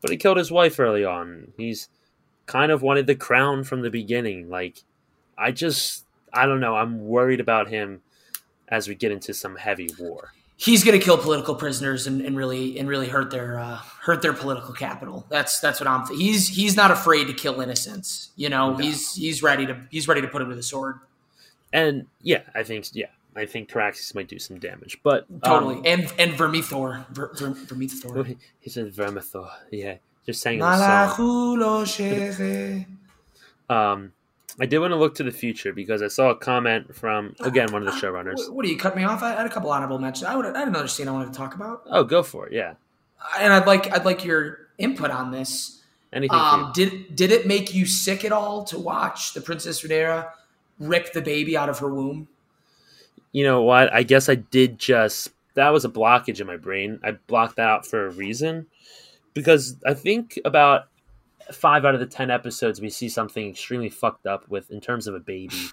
But he killed his wife early on. He's kind of wanted the crown from the beginning. Like I just I don't know, I'm worried about him as we get into some heavy war. he's going to kill political prisoners and, and really and really hurt their uh, hurt their political capital. That's that's what I'm. Th- he's he's not afraid to kill innocents. You know, he's he's ready to he's ready to put him to the sword. And yeah, I think yeah, I think Caraxes might do some damage. But um, Totally. and and Vermithor, Ver, Ver, Vermithor. he said Vermithor. Yeah, just saying. Um, I did want to look to the future because I saw a comment from again one of the showrunners. What, what do you cut me off? I had a couple honorable mentions. I would I had another scene I wanted to talk about, Oh, go for it. Yeah, and I'd like I'd like your input on this. anything. Um, did did it make you sick at all to watch the Princess Rhaenyra rip the baby out of her womb? you know what? I guess I did just that was a blockage in my brain. I blocked that out for a reason because I think about five out of the ten episodes we see something extremely fucked up with in terms of a baby.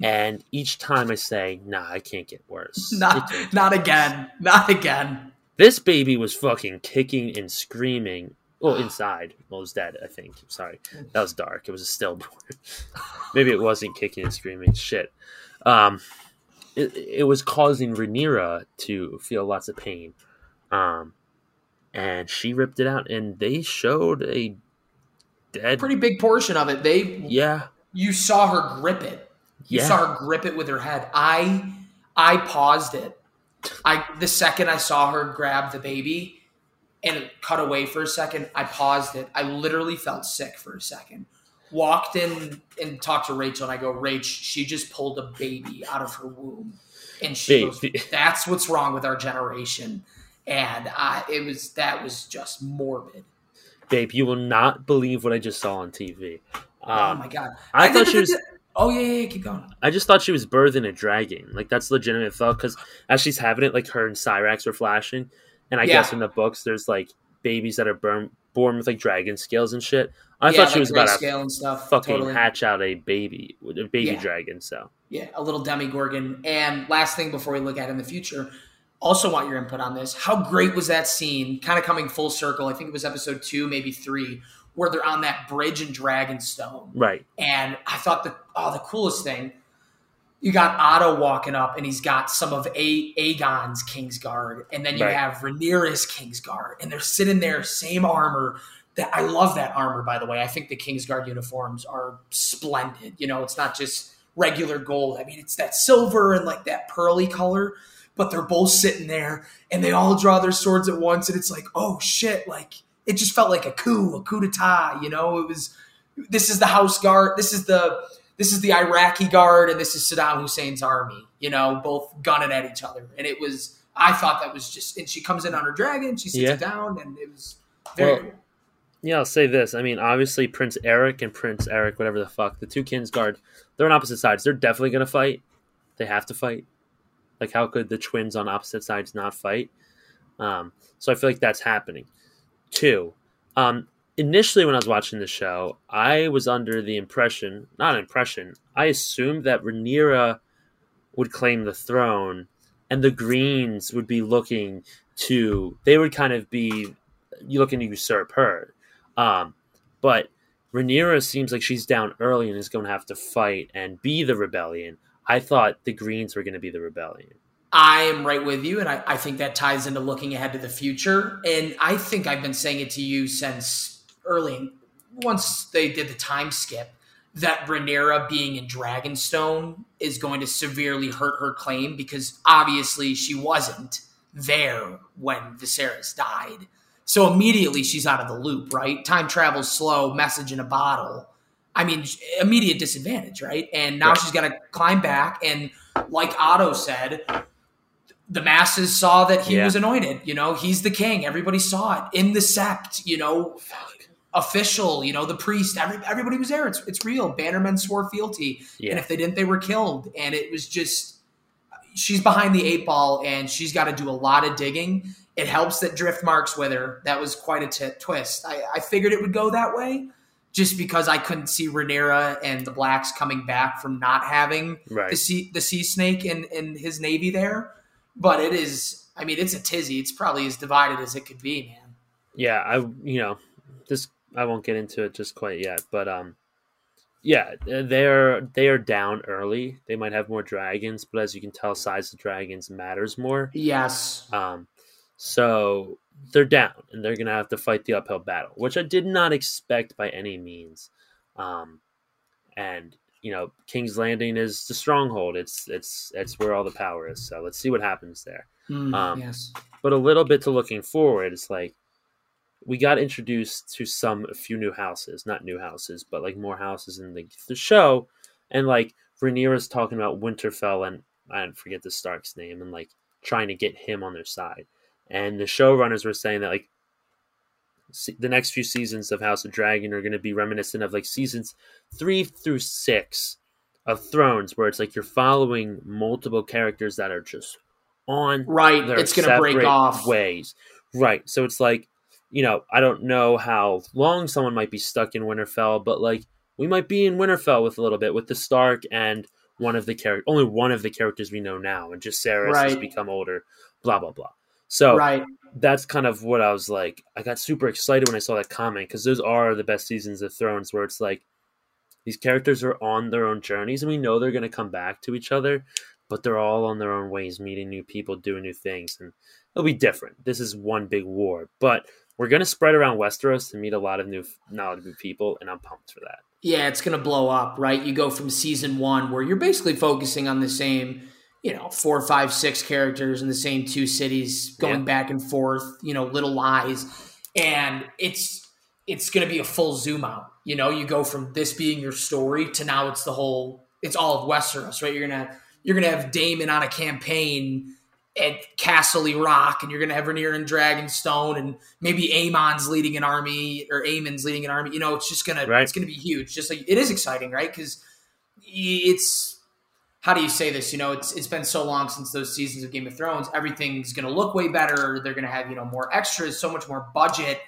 And each time I say, "Nah, I can't get worse." Not can't not again. Not again. This baby was fucking kicking and screaming. Well, inside. Well, it was dead, I think. Sorry. That was dark. It was a stillborn. Maybe it wasn't kicking and screaming. Shit. Um, it, it was causing Rhaenyra to feel lots of pain. Um, and she ripped it out, and they showed a dead. Pretty big portion of it. They yeah, you saw her grip it. You Yeah. saw her grip it with her head. I I paused it. I the second I saw her grab the baby and cut away for a second, I paused it. I literally felt sick for a second. Walked in and talked to Rachel, and I go, Rach, she just pulled a baby out of her womb, and she goes, that's what's wrong with our generation." And I, it was that was just morbid. Babe, you will not believe what I just saw on TV. oh Um, my god! I thought she was- Oh yeah, yeah, yeah, keep going. I just thought she was birthing a dragon. Like that's legitimate thought because as she's having it, like her and Syrax are flashing, and I Yeah. guess in the books there's like babies that are born born with like dragon scales and shit. I Yeah, thought she like was about to grayscale and stuff. fucking totally. hatch out a baby, a baby Yeah. dragon. So Yeah, a little demigorgon. And last thing before we look at in the future, also want your input on this. How great was that scene? Kind of coming full circle. I think it was episode two, maybe three, where they're on that bridge in Dragonstone. right, And I thought the oh the coolest thing, you got Otto walking up and he's got some of a- Aegon's Kingsguard, and then you Right. have Rhaenyra's Kingsguard, and they're sitting there, same armor. That I love that armor, by the way. I think the Kingsguard uniforms are splendid. You know, it's not just regular gold. I mean, it's that silver and like that pearly color. But they're both sitting there, and they all draw their swords at once, and it's like, oh shit! Like it just felt like a coup, a coup d'état. You know, it was this is the house guard this is the this is the iraqi guard and this is saddam hussein's army you know both gunning at each other and it was i thought that was just and she comes in on her dragon she sits Yeah. down and it was very Well, cool. yeah. I'll say this. I mean, obviously Prince Eric and Prince Eric, whatever the fuck, the two Kingsguard, they're on opposite sides. They're definitely gonna fight. They have to fight. Like, how could the twins on opposite sides not fight? Um, so I feel like that's happening. Two, um, initially when I was watching the show, I was under the impression, not impression, I assumed that Rhaenyra would claim the throne, and the Greens would be looking to, they would kind of be looking to usurp her. Um, but Rhaenyra seems like she's down early and is going to have to fight and be the rebellion. I thought the Greens were going to be the rebellion. I am right with you, and I, I think that ties into looking ahead to the future. And I think I've been saying it to you since early, once they did the time skip, that Rhaenyra being in Dragonstone is going to severely hurt her claim because obviously she wasn't there when Viserys died. So immediately she's out of the loop, right? Time travels slow, message in a bottle. I mean, immediate disadvantage, right? And now Right. she's got to climb back. And like Otto said, the masses saw that he Yeah. was anointed. You know, he's the king. Everybody saw it in the sept. You know, official. You know, the priest. Every, everybody was there. It's it's real. Bannermen swore fealty, Yeah. and if they didn't, they were killed. And it was just she's behind the eight ball, and she's got to do a lot of digging. It helps that Driftmark's with her. That was quite a t- twist. I, I figured it would go that way. Just because I couldn't see Rhaenyra and the Blacks coming back from not having Right. the sea the sea snake in and his navy there. But it is I mean, it's a tizzy. It's probably as divided as it could be, man. yeah i you know this i won't get into it just quite yet but um yeah they're they are down early they might have more dragons but as you can tell size of dragons matters more Yes. um so they're down and they're gonna have to fight the uphill battle which i did not expect by any means. Um and you know king's landing is the stronghold. It's it's it's where all the power is so let's see what happens there. Mm, Um, yes. but a little bit to looking forward it's like we got introduced to some a few new houses not new houses but like more houses in the, the show and like Rhaenyra's talking about Winterfell and I forget the Stark's name and like trying to get him on their side and the showrunners were saying that like the next few seasons of House of Dragon are going to be reminiscent of like seasons 3 through 6 of Thrones where it's like you're following multiple characters that are just on Right. It's gonna break off. ways. Right. So it's like, you know, I don't know how long someone might be stuck in Winterfell, but like we might be in Winterfell with a little bit with the Stark and one of the character, only one of the characters we know now, and just Sarah has become older. Blah blah blah. So Right. that's kind of what I was like. I got super excited when I saw that comment because those are the best seasons of Thrones where it's like these characters are on their own journeys and we know they're going to come back to each other. but they're all on their own ways, meeting new people, doing new things, and it'll be different. This is one big war, but we're gonna spread around Westeros to meet a lot of new, knowledgeable people, and I'm pumped for that. Yeah, it's going to blow up, right? You go from season one, where you're basically focusing on the same, you know, four, five, six characters in the same two cities, going Yeah. back and forth, you know, little lies, and it's it's going to be a full zoom out. You know, you go from this being your story to now it's the whole, it's all of Westeros, right? You're gonna you're gonna have Daemon on a campaign at Castle Rock, and you're gonna have Rhaenyra in Dragonstone, and maybe Aemond's leading an army, or Aemond's leading an army. You know, it's just gonna Right. it's gonna be huge. Just like it is exciting, right? Because it's how do you say this? You know, it's it's been so long since those seasons of Game of Thrones. Everything's gonna look way better. They're gonna have you know more extras, so much more budget.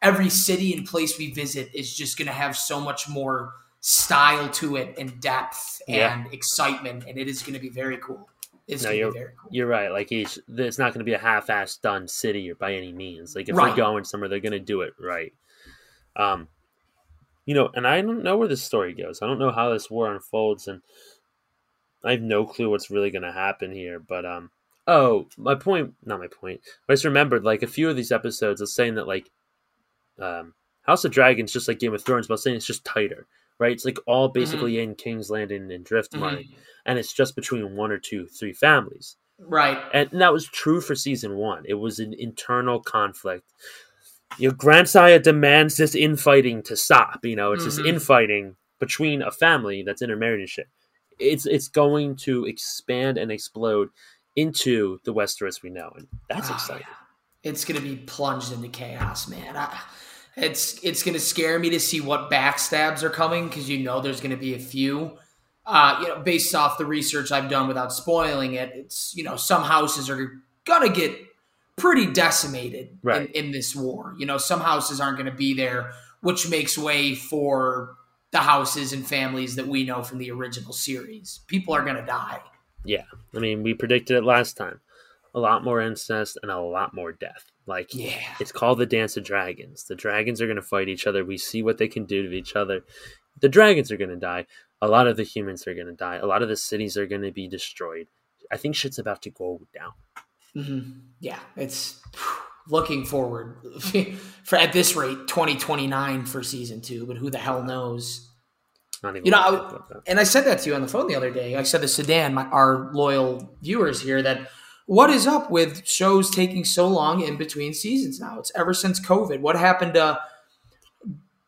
Every city and place we visit is just gonna have so much more style to it and depth Yeah. and excitement, and it is gonna be very cool. It's No, you're very cool. you're right. Like each, it's not going to be a half-assed done city or by any means. Like if Right. they're going somewhere, they're going to do it right. Um, you know, and I don't know where this story goes. I don't know how this war unfolds, and I have no clue what's really going to happen here. But um, oh, my point, not my point. But I just remembered like a few of these episodes of saying that like, um, House of Dragons, just like Game of Thrones, but saying it's just tighter, right? It's like all basically in King's Landing and Driftmark, and it's just between one or two, three families. Right. And that was true for season one. It was an internal conflict. Your grandsire demands this infighting to stop. You know, it's this Mhm. infighting between a family that's intermarried and shit. It's it's going to expand and explode into the Westeros we know, and that's Oh, exciting. yeah. It's gonna be plunged into chaos, man. I, it's it's gonna scare me to see what backstabs are coming because you know there's gonna be a few. Uh, you know, based off the research I've done without spoiling it, it's you know some houses are gonna get pretty decimated Right. in, in this war. You know, some houses aren't gonna be there, which makes way for the houses and families that we know from the original series. People are gonna die. Yeah, I mean, we predicted it last time. A lot more incest and a lot more death. Like, Yeah. it's called the Dance of Dragons. The dragons are going to fight each other. We see what they can do to each other. The dragons are going to die. A lot of the humans are going to die. A lot of the cities are going to be destroyed. I think shit's about to go down. Mm-hmm. Yeah, it's looking forward for at this rate 2029 for season two, but who the hell knows? Not even You know, I- think about that. And I said that to you on the phone the other day. I said to Sedan, my, our loyal viewers here, that what is up with shows taking so long in between seasons now? It's ever since COVID. What happened to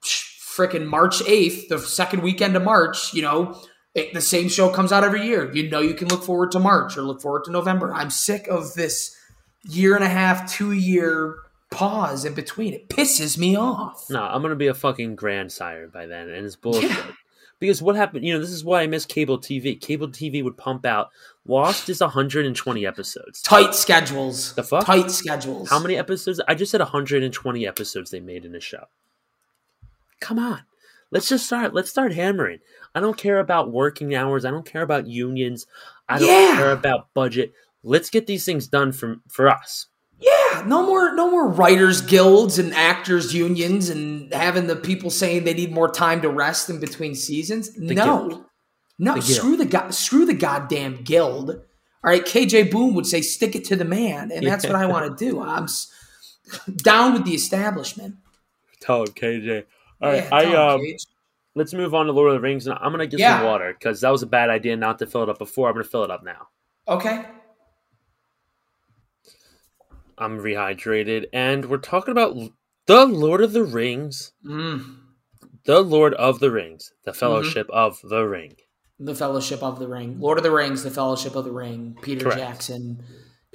freaking March 8th, the second weekend of March? You know, it, the same show comes out every year. You know, you can look forward to March or look forward to November. I'm sick of this year and a half, two year pause in between. It pisses me off. No, I'm going to be a fucking grandsire by then, and it's bullshit. Yeah. Because what happened, you know, this is why I miss cable TV. Cable TV would pump out. Lost is 120 episodes. Tight schedules. The fuck? Tight schedules. How many episodes? I just said 120 episodes they made in a show. Come on. Let's just start. Let's start hammering. I don't care about working hours. I don't care about unions. I don't Yeah. care about budget. Let's get these things done for for us. Yeah, no more no more writers guilds and actors unions and having the people saying they need more time to rest in between seasons. no. guild. No, The guild. screw the go- screw the goddamn guild. All right, KJ Boone would say stick it to the man, and that's what I want to do. I'm s- down with the establishment. Tell him, KJ. All right, Yeah, I him, um, Cage. let's move on to Lord of the Rings, and I'm gonna get Yeah. some water because that was a bad idea not to fill it up before. I'm gonna fill it up now. Okay. I'm rehydrated, and we're talking about the Lord of the Rings, Mm, the Lord of the Rings, the Fellowship of the Ring. the Fellowship of the Ring, Lord of the Rings, the Fellowship of the Ring, Peter Correct. Jackson,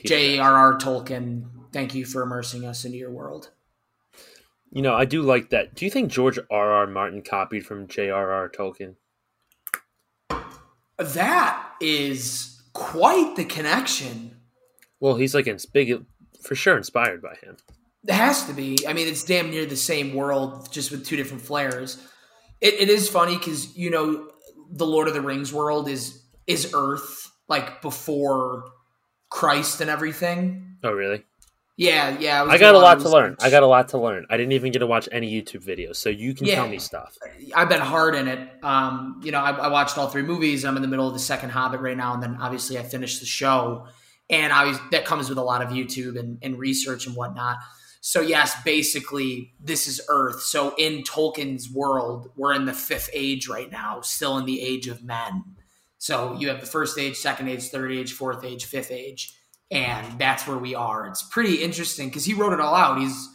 J.R.R. Tolkien. Thank you for immersing us into your world. You know, I do like that. Do you think George R. R. Martin copied from J.R.R. Tolkien? That is quite the connection. Well, he's like ins- big, for sure inspired by him. It has to be. I mean, it's damn near the same world, just with two different flares. It, it is funny because you know the Lord of the Rings world is is Earth, like before Christ and everything. Oh, really? Yeah, yeah. was I got a lot to learn. I got a lot to learn. I didn't even get to watch any YouTube videos, so you can Yeah. tell me stuff. I've been hard in it. Um, you know, I, I watched all three movies. I'm in the middle of the second Hobbit right now, and then obviously I finished the show, and that comes with a lot of YouTube and, and research and whatnot. So yes, basically this is Earth. So in Tolkien's world, we're in the fifth age right now, still in the age of men. So you have the first age, second age, third age, fourth age, fifth age, and that's where we are. It's pretty interesting because he wrote it all out. He's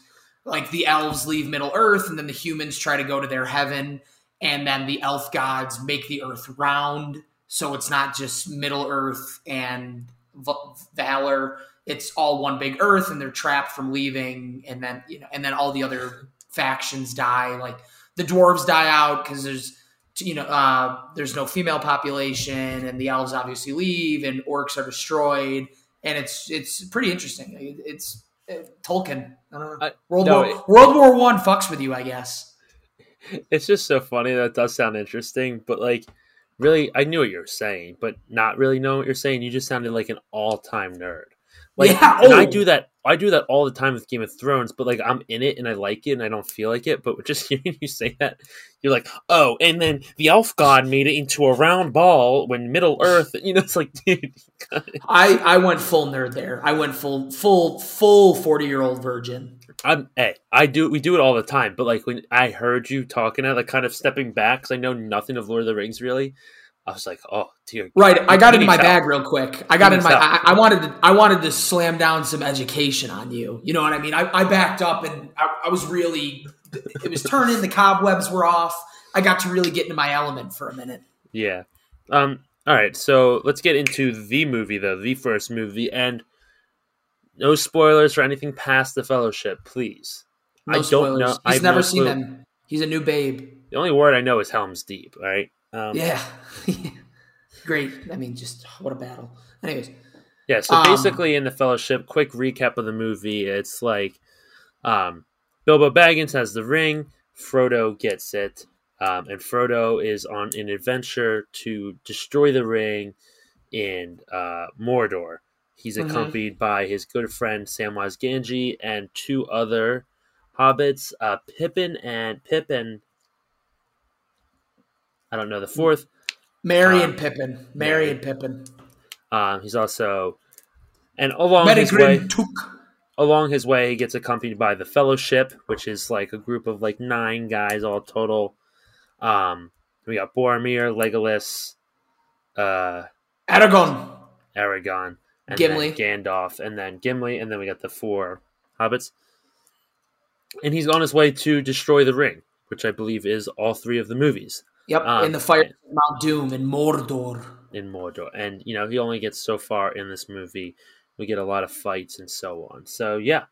like the elves leave Middle Earth, and then the humans try to go to their heaven, and then the elf gods make the Earth round, so it's not just Middle Earth and Valor. It's all one big Earth, and they're trapped from leaving, and then you know, and then all the other factions die. Like the dwarves die out because there's you know uh, there's no female population, and the elves obviously leave, and orcs are destroyed, and it's it's pretty interesting. It- It's uh, Tolkien. I don't know. I- World no, War it- World War One fucks with you, I guess. It's just so funny. That does sound interesting, but like, really, I knew what you were saying, but not really knowing what you're saying. You just sounded like an all-time nerd. Like, Yeah, and I oh. do that. I do that all the time with Game of Thrones, but like, I'm in it and I like it and I don't feel like it. But just hearing you say that, you're like, oh, and then the elf god made it into a round ball when Middle Earth. You know, it's like, dude. I I went full nerd there. I went full full full forty year old virgin. I'm hey, I do we do it all the time, but like when I heard you talking, I like kind of stepping back because I know nothing of Lord of the Rings really. I was like, oh dear, Right, I got in my help. bag real quick. I got in my. I, I wanted to. I wanted to slam down some education on you. You know what I mean? I, I backed up and I, I was really. It was turning. The cobwebs were off. I got to really get into my element for a minute. Yeah. Um. All right. So let's get into the movie, though. The first movie, and no spoilers for anything past the Fellowship, please. No I don't spoilers. know. He's have never no seen clue. them. He's a new babe. The only word I know is Helm's Deep. Right? Um, Yeah. Great. I mean, just what a battle. Anyways, Yeah, so Um, basically in the Fellowship, quick recap of the movie, it's like um, Bilbo Baggins has the ring, Frodo gets it, um, and Frodo is on an adventure to destroy the ring in uh, Mordor. He's Mhm. accompanied by his good friend Samwise Gamgee and two other hobbits, uh, Pippin and Pippin. I don't know the fourth. Merry Um, and Pippin. Merry Merry. and Pippin. Um, he's also, and along his way, Took. along his way, he gets accompanied by the Fellowship, which is like a group of like nine guys all total. Um, we got Boromir, Legolas, uh, Aragorn. Aragorn, and Gimli. then Gandalf, and then Gimli, and then we got the four hobbits. And he's on his way to destroy the ring, which I believe is all three of the movies Yep, Um, in the fire of Mount Doom in Mordor. in Mordor. And you know, he only gets so far in this movie. We get a lot of fights and so on. So yeah,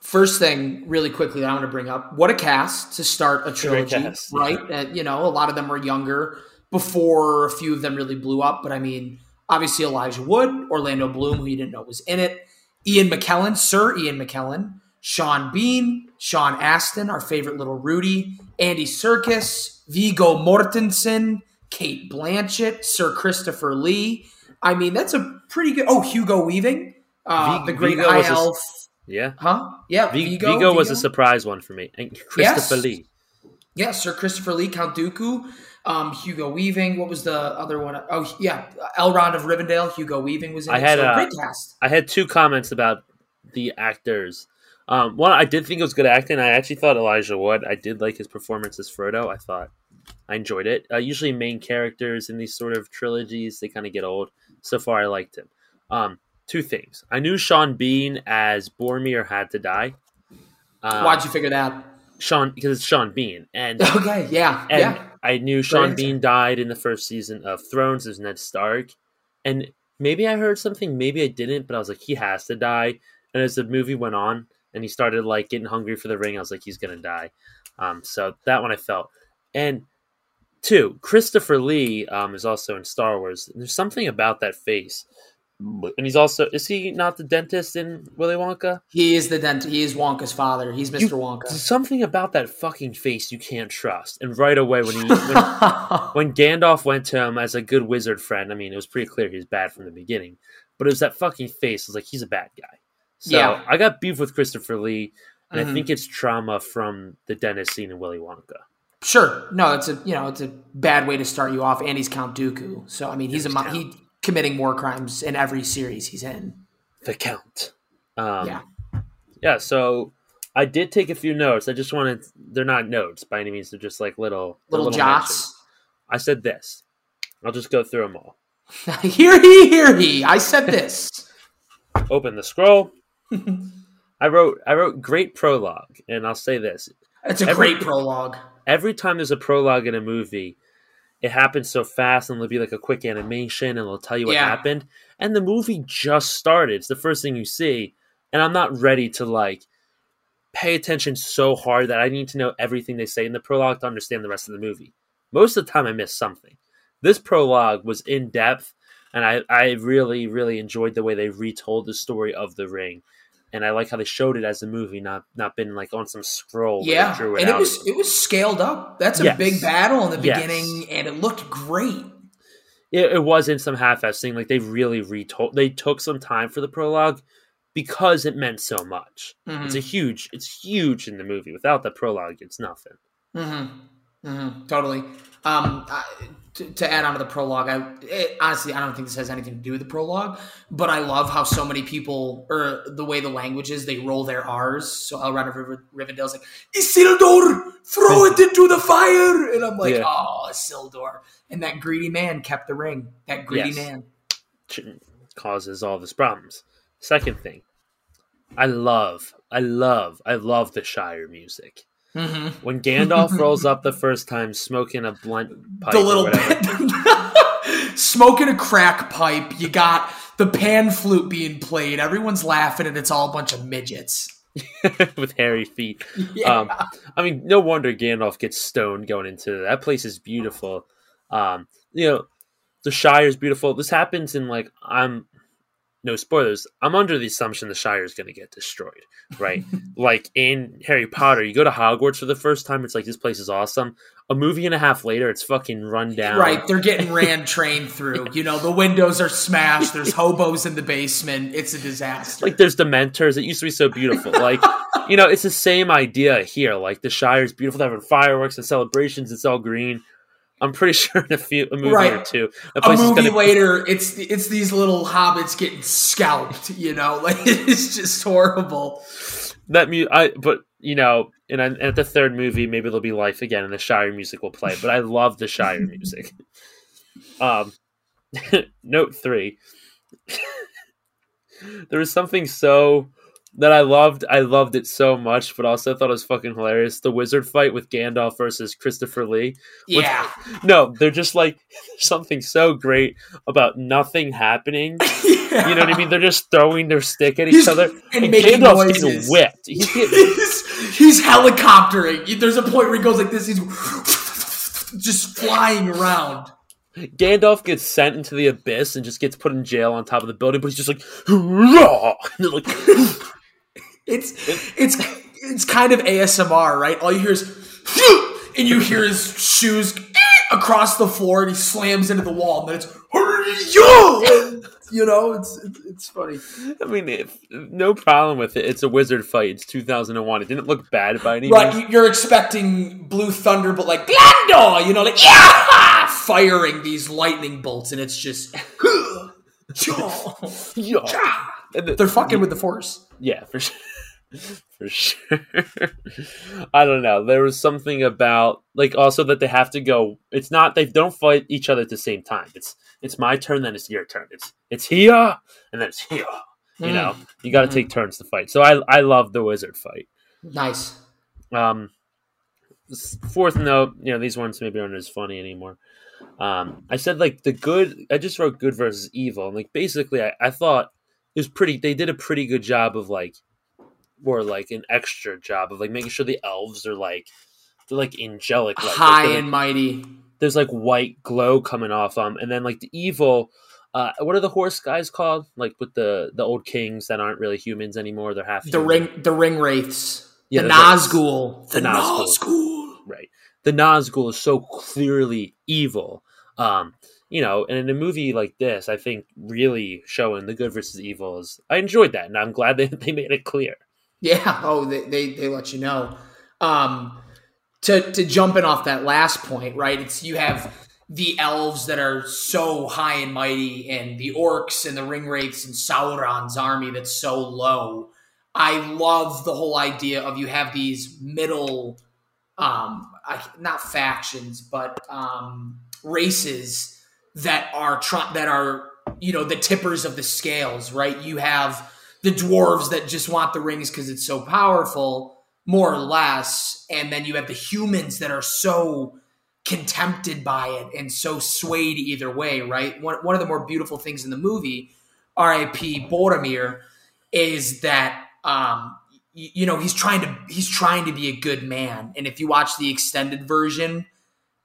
First thing, really quickly, that I want to bring up: what a cast to start a trilogy, cast, yeah. right? Uh, you know, a lot of them were younger before a few of them really blew up. But I mean, obviously Elijah Wood, Orlando Bloom, who you didn't know was in it, Ian McKellen, Sir Ian McKellen, Sean Bean, Sean Astin, our favorite little Rudy, Andy Serkis, Viggo Mortensen, Cate Blanchett, Sir Christopher Lee. I mean, that's a pretty good. Oh, Hugo Weaving, uh, Vig- the great Viggo high was a- elf. yeah. Huh? Yeah, Vi- Viggo, Viggo, was a surprise one for me, and Christopher Yes. Lee. Yeah, Sir Christopher Lee, Count Dooku, um, Hugo Weaving. What was the other one? Oh, yeah, Elrond of Rivendell. Hugo Weaving was in I it. had, so uh, great cast. I had two comments about the actors. Um, one, I did think it was good acting. I actually thought Elijah Wood. I did like his performance as Frodo. I thought I enjoyed it. Uh, usually, main characters in these sort of trilogies they kind of get old. So far, I liked him. Um, two things. I knew Sean Bean as Boromir had to die. Um, Why'd you figure that? Sean? Because it's Sean Bean, and Okay, yeah, and yeah. I knew Sean. Bean died in the first season of Thrones as Ned Stark, and maybe I heard something, maybe I didn't, but I was like, he has to die. And as the movie went on, and he started like getting hungry for the ring, I was like, he's gonna die. Um, so that one I felt. And two, Christopher Lee um, is also in Star Wars. There's something about that face, and he's also is he not the dentist in Willy Wonka? He is the dentist. He is Wonka's father. He's Mr. You- Wonka. Something about that fucking face you can't trust. And right away when he when, when Gandalf went to him as a good wizard friend, I mean, it was pretty clear he was bad from the beginning. But it was that fucking face. I was like, he's a bad guy. So Yeah. I got beef with Christopher Lee, and I Mhm. think it's trauma from the dentist scene in Willy Wonka. Sure. No, it's a you know it's a bad way to start you off, and he's Count Dooku. So I mean, he's a mo- he committing war crimes in every series he's in. The Count. Um, Yeah. Yeah. So I did take a few notes. I just wanted. They're not notes by any means. They're just like little Little, mentions. jots. I said this. I'll just go through them all. hear he, hear he. I said this. Open the scroll. I wrote. I wrote great prologue, and I'll say this: It's a Every- great prologue. every time there's a prologue in a movie, it happens so fast, and there'll be like a quick animation, and it'll tell you what Yeah. happened. And the movie just started. It's the first thing you see, and I'm not ready to like pay attention so hard that I need to know everything they say in the prologue to understand the rest of the movie. Most of the time, I miss something. This prologue was in depth, and I, I really, really enjoyed the way they retold the story of the ring. And I like how they showed it as a movie, not not been like on some scroll. Yeah, drew and it out. was it was scaled up. That's a Yes. big battle in the Yes. beginning, and it looked great. it, it wasn't some half-ass thing. Like they really retold. They took some time for the prologue because it meant so much. Mm-hmm. It's a huge. It's huge in the movie. Without the prologue, it's nothing. Mm-hmm. Mm-hmm. Totally. Um, I, to, to add on to the prologue, I it, honestly I don't think this has anything to do with the prologue, but I love how so many people or the way the language is they roll their R's. So Elrond of River, Rivendell's like Isildur, throw it into the fire, and I'm like, Yeah. oh Isildur, and that greedy man kept the ring. That greedy Yes. man. Causes all this problems. Second thing, I love, I love, I love the Shire music. Mm-hmm. When Gandalf rolls up the first time, smoking a blunt pipe the little whatever. smoking a crack pipe. You got the pan flute being played. Everyone's laughing, and it's all a bunch of midgets. with hairy feet. Yeah. Um, I mean, no wonder Gandalf gets stoned going into that place. Is beautiful. Um, you know, the Shire is beautiful. This happens in like I'm no spoilers. I'm under the assumption the Shire is going to get destroyed, right? like in Harry Potter, you go to Hogwarts for the first time. It's like this place is awesome. A movie and a half later, it's fucking run down. Right, they're getting ran train through. You know, the windows are smashed. There's hobos in the basement. It's a disaster. like there's dementors it used to be so beautiful like you know it's the same idea here like the Shire is beautiful they're having fireworks and celebrations it's all green i'm pretty sure in a few a movie or Right. two a is movie gonna later, it's it's these little hobbits getting scalped. You know, like it's just horrible. that mu- I but you know and, and at the third movie maybe there'll be life again and the shire music will play but i love the shire music um note three there was something so that I loved. I loved it so much, but also thought it was fucking hilarious. The wizard fight with Gandalf versus Christopher Lee. Yeah, No, they're just like something so great about nothing happening. You know what I mean? They're just throwing their stick at each He's- other, and and, Gandalf's getting noises. whipped. He's getting he's, he's helicoptering. There's a point where he goes like this. He's just flying around. Gandalf gets sent into the abyss and just gets put in jail on top of the building, but he's just like, "Hurrah!" And they're like It's it's it's kind of ASMR, right? All you hear is and you hear his shoes across the floor, and he slams into the wall, and then it's yo, you know, it's it's, funny. I mean, if, no problem with it. It's a wizard fight. It's 2001. It didn't look bad by any means. Right, you- you're expecting blue thunder, but like Glando, you know, like yeah, firing these lightning bolts, and it's just Yeah. And the- they're fucking with the force. Yeah, for sure. For sure. I don't know. There was something about like also that they have to go. It's not they don't fight each other at the same time. It's it's my turn, then it's your turn. It's it's here and then it's here. You know, you got to take turns to fight. So I I love the wizard fight. Nice. Um, fourth note, you know, these ones maybe aren't as funny anymore. Um, I said like the good. I just wrote good versus evil, and like basically, I, I thought it was pretty. They did a pretty good job of like, or like an extra job of like making sure the elves are like they're like angelic, like, High like, and mighty. there's like white glow coming off them, and then like the evil. Uh, what are the horse guys called? Like with the the old kings that aren't really humans anymore. They're half The human. ring, the ring wraiths, Yeah, the. Nazgul, the The Nazgul. Nazgul. right? The Nazgul is so clearly evil, um, you know, and in a movie like this, I think really showing the good versus evil is I enjoyed that, and I'm glad they they made it clear. Yeah. Oh, they they, they let you know. Um, to to jumping off that last point, right? It's you have the elves that are so high and mighty, and the orcs and the ring wraiths and Sauron's army that's so low. I love the whole idea of you have these middle, um, not factions, but um, races that are that are you know the tippers of the scales, right? You have the dwarves that just want the rings because it's so powerful, more or less, and then you have the humans that are so contempted by it and so swayed either way, right? One, one of the more beautiful things in the movie, R.I.P. Boromir, is that um, you, you know he's trying to he's trying to be a good man, and if you watch the extended version,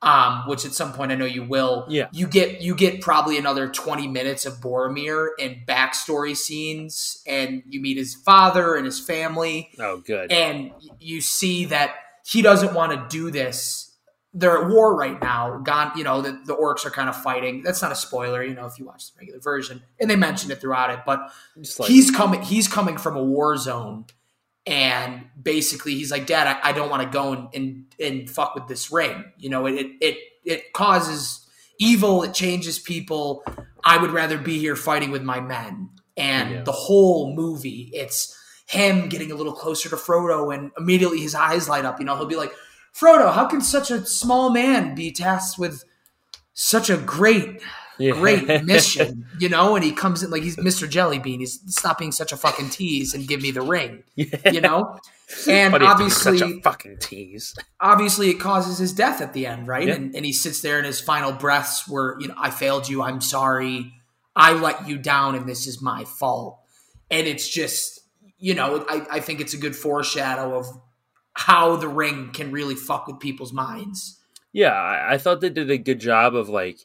um, which at some point I know you will, Yeah. you get you get probably another twenty minutes of Boromir and backstory scenes, and you meet his father and his family, Oh, good. and you see that he doesn't want to do this. They're at war right now. Gone, you know, the, the orcs are kind of fighting. That's not a spoiler, you know, if you watch the regular version, and they mentioned it throughout it. But like he's coming. He's coming from a war zone, and basically, he's like, "Dad, I, I don't want to go and, and and fuck with this ring. You know, it it it causes evil. It changes people. I would rather be here fighting with my men." And Yeah. the whole movie, it's him getting a little closer to Frodo, and immediately his eyes light up. You know, he'll be like, "Frodo, how can such a small man be tasked with such a great?" Yeah. great mission, you know, and he comes in like he's Mr. Jellybean. He's stop being such a fucking tease and give me the ring, you know. And Why do you have to be obviously, such a fucking tease. obviously, it causes his death at the end, right? Yeah. And, and he sits there in his final breaths, where you know, I failed you. I'm sorry. I let you down, and this is my fault. And it's just, you know, I, I think it's a good foreshadow of how the ring can really fuck with people's minds. Yeah, I, I thought they did a good job of like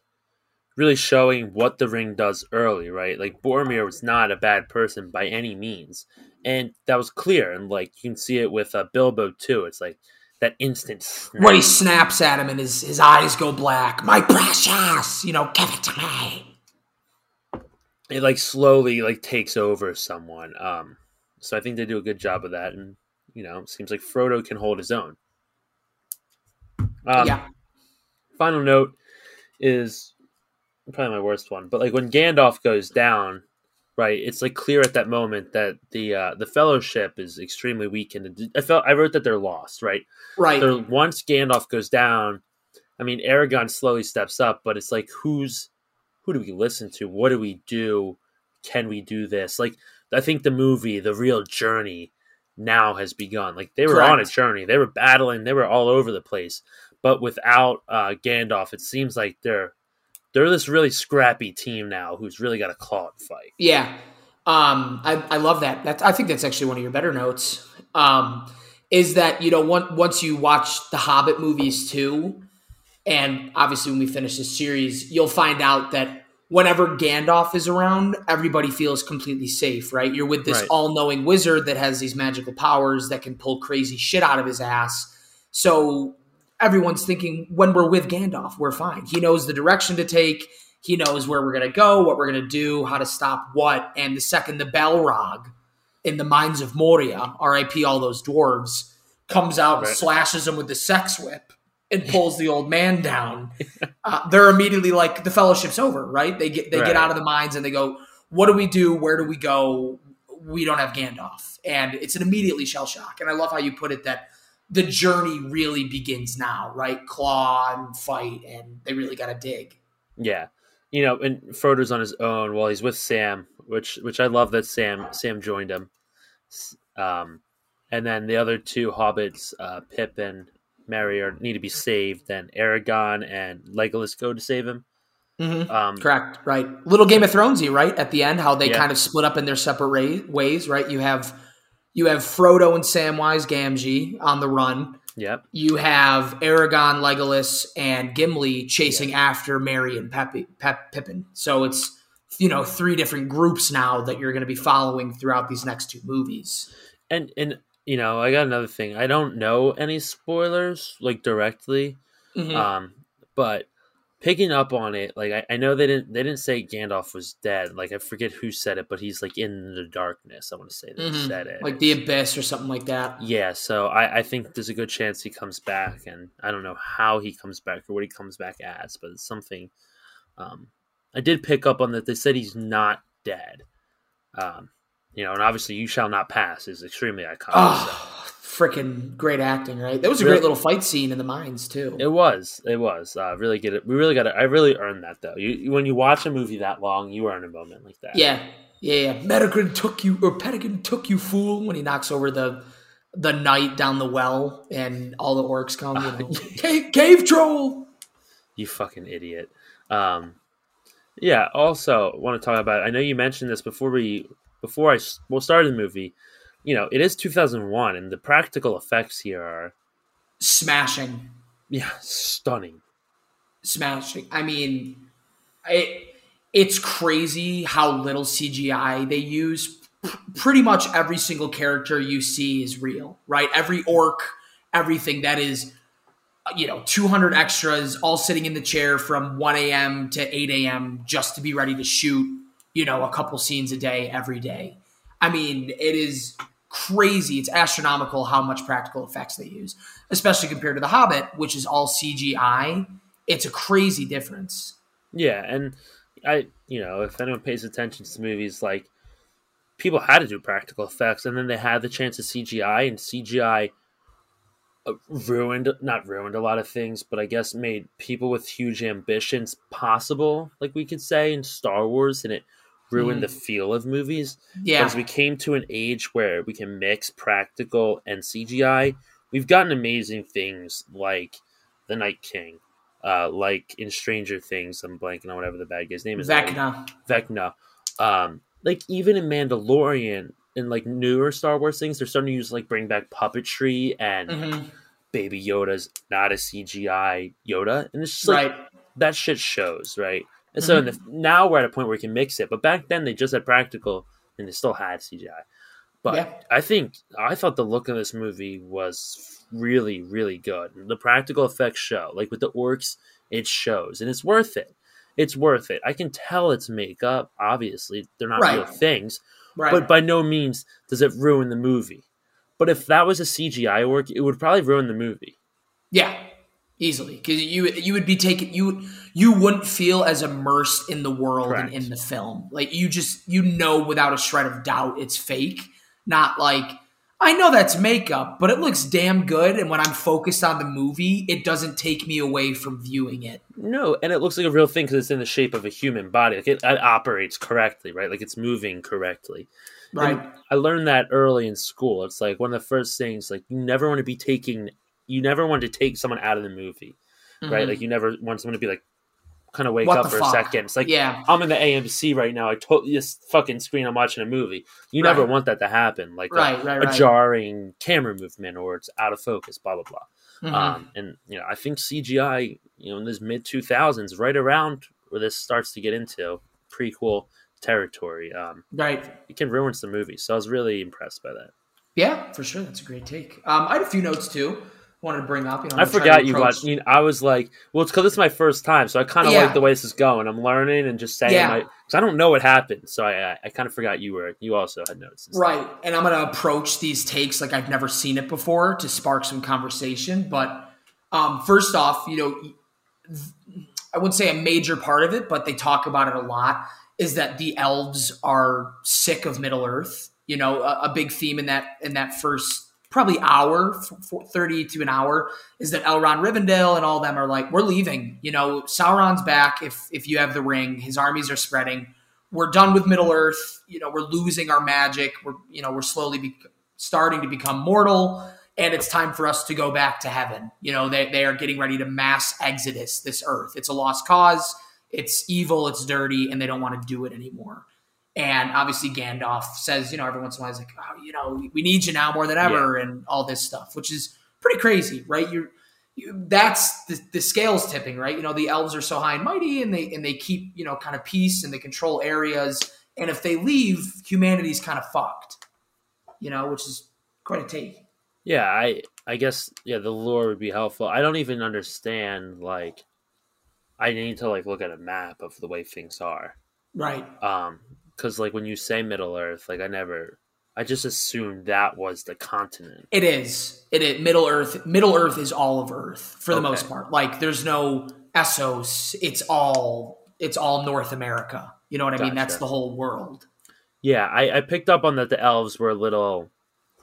really showing what the ring does early, right? Like Boromir was not a bad person by any means, and that was clear. And like you can see it with uh, Bilbo too. It's like that instant. snap. When he snaps at him and his, his eyes go black, my precious, you know, give it to me. it like slowly like takes over someone. Um, so I think they do a good job of that, and you know, it seems like Frodo can hold his own. Um, yeah. Final note is probably my worst one, but like when Gandalf goes down, right? It's like clear at that moment that the uh, the Fellowship is extremely weakened. I felt I wrote that they're lost, right? Right. So once Gandalf goes down, I mean, Aragorn slowly steps up, but it's like, who's who do we listen to? What do we do? Can we do this? Like, I think the movie, the real journey, now has begun. Like they were on a journey, they were battling, they were all over the place. But without uh, Gandalf, it seems like they're they're this really scrappy team now who's really got a claw fight. Yeah. Um, I, I love that. That's, I think that's actually one of your better notes. Um, is that, you know, one, once you watch the Hobbit movies too, and obviously when we finish this series, you'll find out that whenever Gandalf is around, everybody feels completely safe, right? You're with this Right. all knowing wizard that has these magical powers that can pull crazy shit out of his ass. So everyone's thinking when we're with Gandalf, we're fine. He knows the direction to take. He knows where we're going to go, what we're going to do, how to stop what. And the second the Balrog in the mines of Moria, RIP all those dwarves, comes out and slashes him with the sex whip and pulls the old man down, uh, they're immediately like, the fellowship's over, right? They get they Right. get out of the mines and they go, what do we do? Where do we go? We don't have Gandalf. And it's an immediately shell shock. And I love how you put it that the journey really begins now, right? Claw and fight, and they really got to dig. Yeah, you know, and Frodo's on his own while he's with Sam, which which I love that Sam Sam joined him. Um, and then the other two hobbits, uh, Pip and Merry, are, need to be saved. Then Aragorn and Legolas go to save him. Mm-hmm. Um, Correct, right? Little Game of Thronesy, right? At the end, how they Yeah. kind of split up in their separate ra- ways, right? You have you have Frodo and Samwise Gamgee on the run. Yep. You have Aragorn, Legolas, and Gimli chasing after Merry and Peppy, Pep, Pippin. So it's you know three different groups now that you're going to be following throughout these next two movies. And and you know, I got another thing. I don't know any spoilers like directly, Mhm. um, but picking up on it, like I, I know they didn't they didn't say Gandalf was dead. Like I forget who said it, but he's like in the darkness. I want to say they Mhm. said it. like the abyss or something like that. yeah, so I, I think there's a good chance he comes back, and I don't know how he comes back or what he comes back as, but it's something. Um, I did pick up on that. They said he's not dead. Um, you know, and obviously, "You Shall Not Pass" is extremely iconic. so- Oh, freaking great acting, right? That was a Really- great little fight scene in the mines too. It was. It was. Uh, really get it. We really got it. I really earned that though. You, when you watch a movie that long, you earn a moment like that. Yeah, yeah, yeah. Medigan took you, or Pedigan took you, fool! When he knocks over the the knight down the well, and all the orcs come. You know, cave, cave troll. You fucking idiot. Um, yeah. Also, want to talk about. I know you mentioned this before we before I well started the movie. You know, it is 2001, and the practical effects here are Smashing, yeah stunning. smashing. I mean, it it's crazy how little CGI they use. P- pretty much every single character you see is real, right? Every orc, everything that is you know 200 extras all sitting in the chair from 1 a.m to 8 a.m just to be ready to shoot you know a couple scenes a day every day i mean it is crazy. It's astronomical how much practical effects they use especially compared to the hobbit which is all cgi it's a crazy difference. Yeah, and I, you know, if anyone pays attention to movies, like people had to do practical effects, and then they had the chance of CGI, and CGI uh, ruined, not ruined a lot of things, but I guess made people with huge ambitions possible, like we could say in Star Wars, and it ruined the feel of movies. yeah As we came to an age where we can mix practical and CGI, we've gotten amazing things like The Night King, uh, like in Stranger Things. I'm blanking on whatever the bad guy's name is. vecna Vecna. Um, like even in Mandalorian and like newer Star Wars things, they're starting to use like bring back puppetry and Mhm. Baby Yoda's not a CGI Yoda, and it's just like right that shit shows, right? And so in mm-hmm. the, now we're at a point where we can mix it. But back then they just had practical and they still had CGI. But Yeah. I think I thought the look of this movie was really, really good. The practical effects show, like with the orcs, it shows, and it's worth it. It's worth it. I can tell it's makeup. Obviously, they're not real things, right but by no means does it ruin the movie. But if that was a CGI work, it would probably ruin the movie. Yeah, easily because you you would be taken you you wouldn't feel as immersed in the world and in the film. Like you just you know without a shred of doubt it's fake. Not like I know that's makeup, but it looks damn good. And when I'm focused on the movie, it doesn't take me away from viewing it. No, and it looks like a real thing because it's in the shape of a human body. Like it, it operates correctly, right? Like it's moving correctly. Right. And I learned that early in school. It's like one of the first things. Like you never want to be taking. You never want to take someone out of the movie, right? Like you never want someone to be like, kind of wake Mm-hmm. What up for fuck? a second. It's like, Yeah. I'm in the AMC right now. I totally this fucking screen. I'm watching a movie. You Right. never want that to happen. Like a- Right, right, a, jarring camera movement or it's out of focus. Blah blah blah. Mhm. Um, and you know, I think CGI, you know, in this mid two thousands, right around where this starts to get into prequel territory, um, right. it can ruin some movies. So I was really impressed by that. Yeah, for sure. That's a great take. Um, I had a few notes too. Wanted to bring up. You know, I forgot you watched. You know, I was like, well, it's because this is my first time, so I kind of Yeah. like the way this is going. I'm learning and just saying, Yeah. because I don't know what happened, so I I, I kind of forgot you were you also had notes. stuff. Right. And I'm going to approach these takes like I've never seen it before to spark some conversation. But um, first off, you know, I wouldn't say a major part of it, but they talk about it a lot is that the elves are sick of Middle Earth. You know, a, a big theme in that in that first probably hour, f- f- 30 to an hour, is that Elrond Rivendell and all them are like, we're leaving. You know, Sauron's back if if you have the ring. His armies are spreading we're done with Middle Earth. You know, we're losing our magic. We're you know we're slowly be- starting to become mortal, and it's time for us to go back to heaven. You know, they they are getting ready to mass exodus this Earth. It's a lost cause. It's evil. It's dirty, and they don't want to do it anymore. And obviously, Gandalf says, you know, every once in a while, he's like, oh, you know, we need you now more than ever, and all this stuff, which is pretty crazy, right? You're you, that's the, the scales tipping, right? You know, the elves are so high and mighty, and they and they keep you know kind of peace and they control areas. And if they leave, humanity's kind of fucked, you know, which is quite a take. Yeah, I I guess yeah, the lore would be helpful. I don't even understand like I need to like look at a map of the way things are. Right. Um, because like when you say Middle Earth, like I never, I just assumed that was the continent. It is. It is Middle Earth. Middle Earth is all of Earth for the Okay. most part. Like there's no Essos. It's all it's all North America. You know what I mean? That's the whole world. Yeah, I, I picked up on that the elves were a little A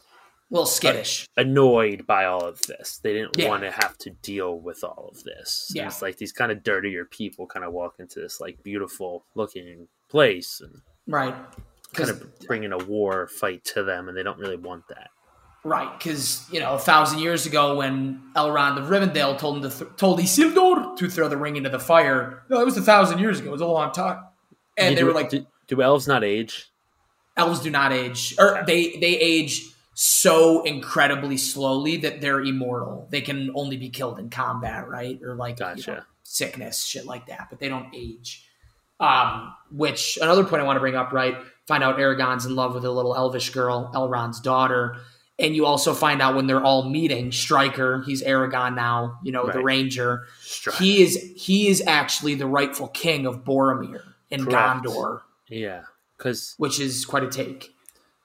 little skittish. annoyed by all of this. They didn't Yeah. want to have to deal with all of this. And Yeah. It's like these kind of dirtier people kind of walk into this like beautiful looking place and right. Kind of bringing a war fight to them, and they don't really want that. Right, because you know, a thousand years ago, when Elrond of Rivendell told him to th- told Isildur to throw the ring into the fire, no, it was a thousand years ago. It was a long time, and Yeah, they do, were like, do, do elves not age? elves do not age, or they they age so incredibly slowly that they're immortal. They can only be killed in combat, right, or like you know, sickness, shit like that. But they don't age. Um, which another point I want to bring up, right? Find out Aragorn's in love with a little elvish girl, Elrond's daughter. And you also find out when they're all meeting, Strider, he's Aragon now, you know, the ranger. Strider. He is he is actually the rightful king of Boromir in Correct. Gondor, Yeah, because which is quite a take.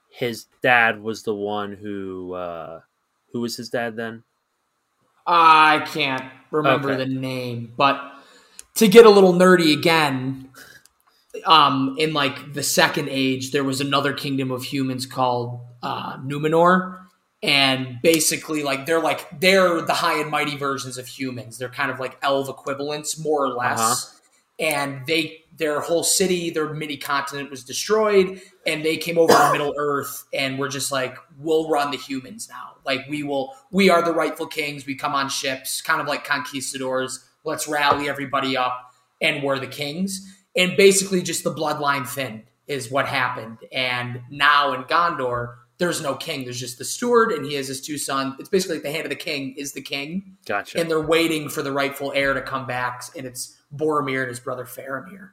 his dad was the one who uh who was his dad then? I can't remember Okay. the name, but to get a little nerdy again, um, in like the second age, there was another kingdom of humans called uh, Numenor, and basically, like they're like they're the high and mighty versions of humans. They're kind of like elf equivalents, more or less. Uh-huh. And they their whole city, their mini continent was destroyed, and they came over to Middle Earth and were just like, "We'll run the humans now. Like we will, we are the rightful kings. We come on ships, kind of like conquistadors. Let's rally everybody up, and we're the kings." And basically, just the bloodline thinned is what happened. And now in Gondor, there's no king. There's just the steward, and he has his two sons. It's basically like the hand of the king is the king, Gotcha. and they're waiting for the rightful heir to come back, and it's Boromir and his brother Faramir.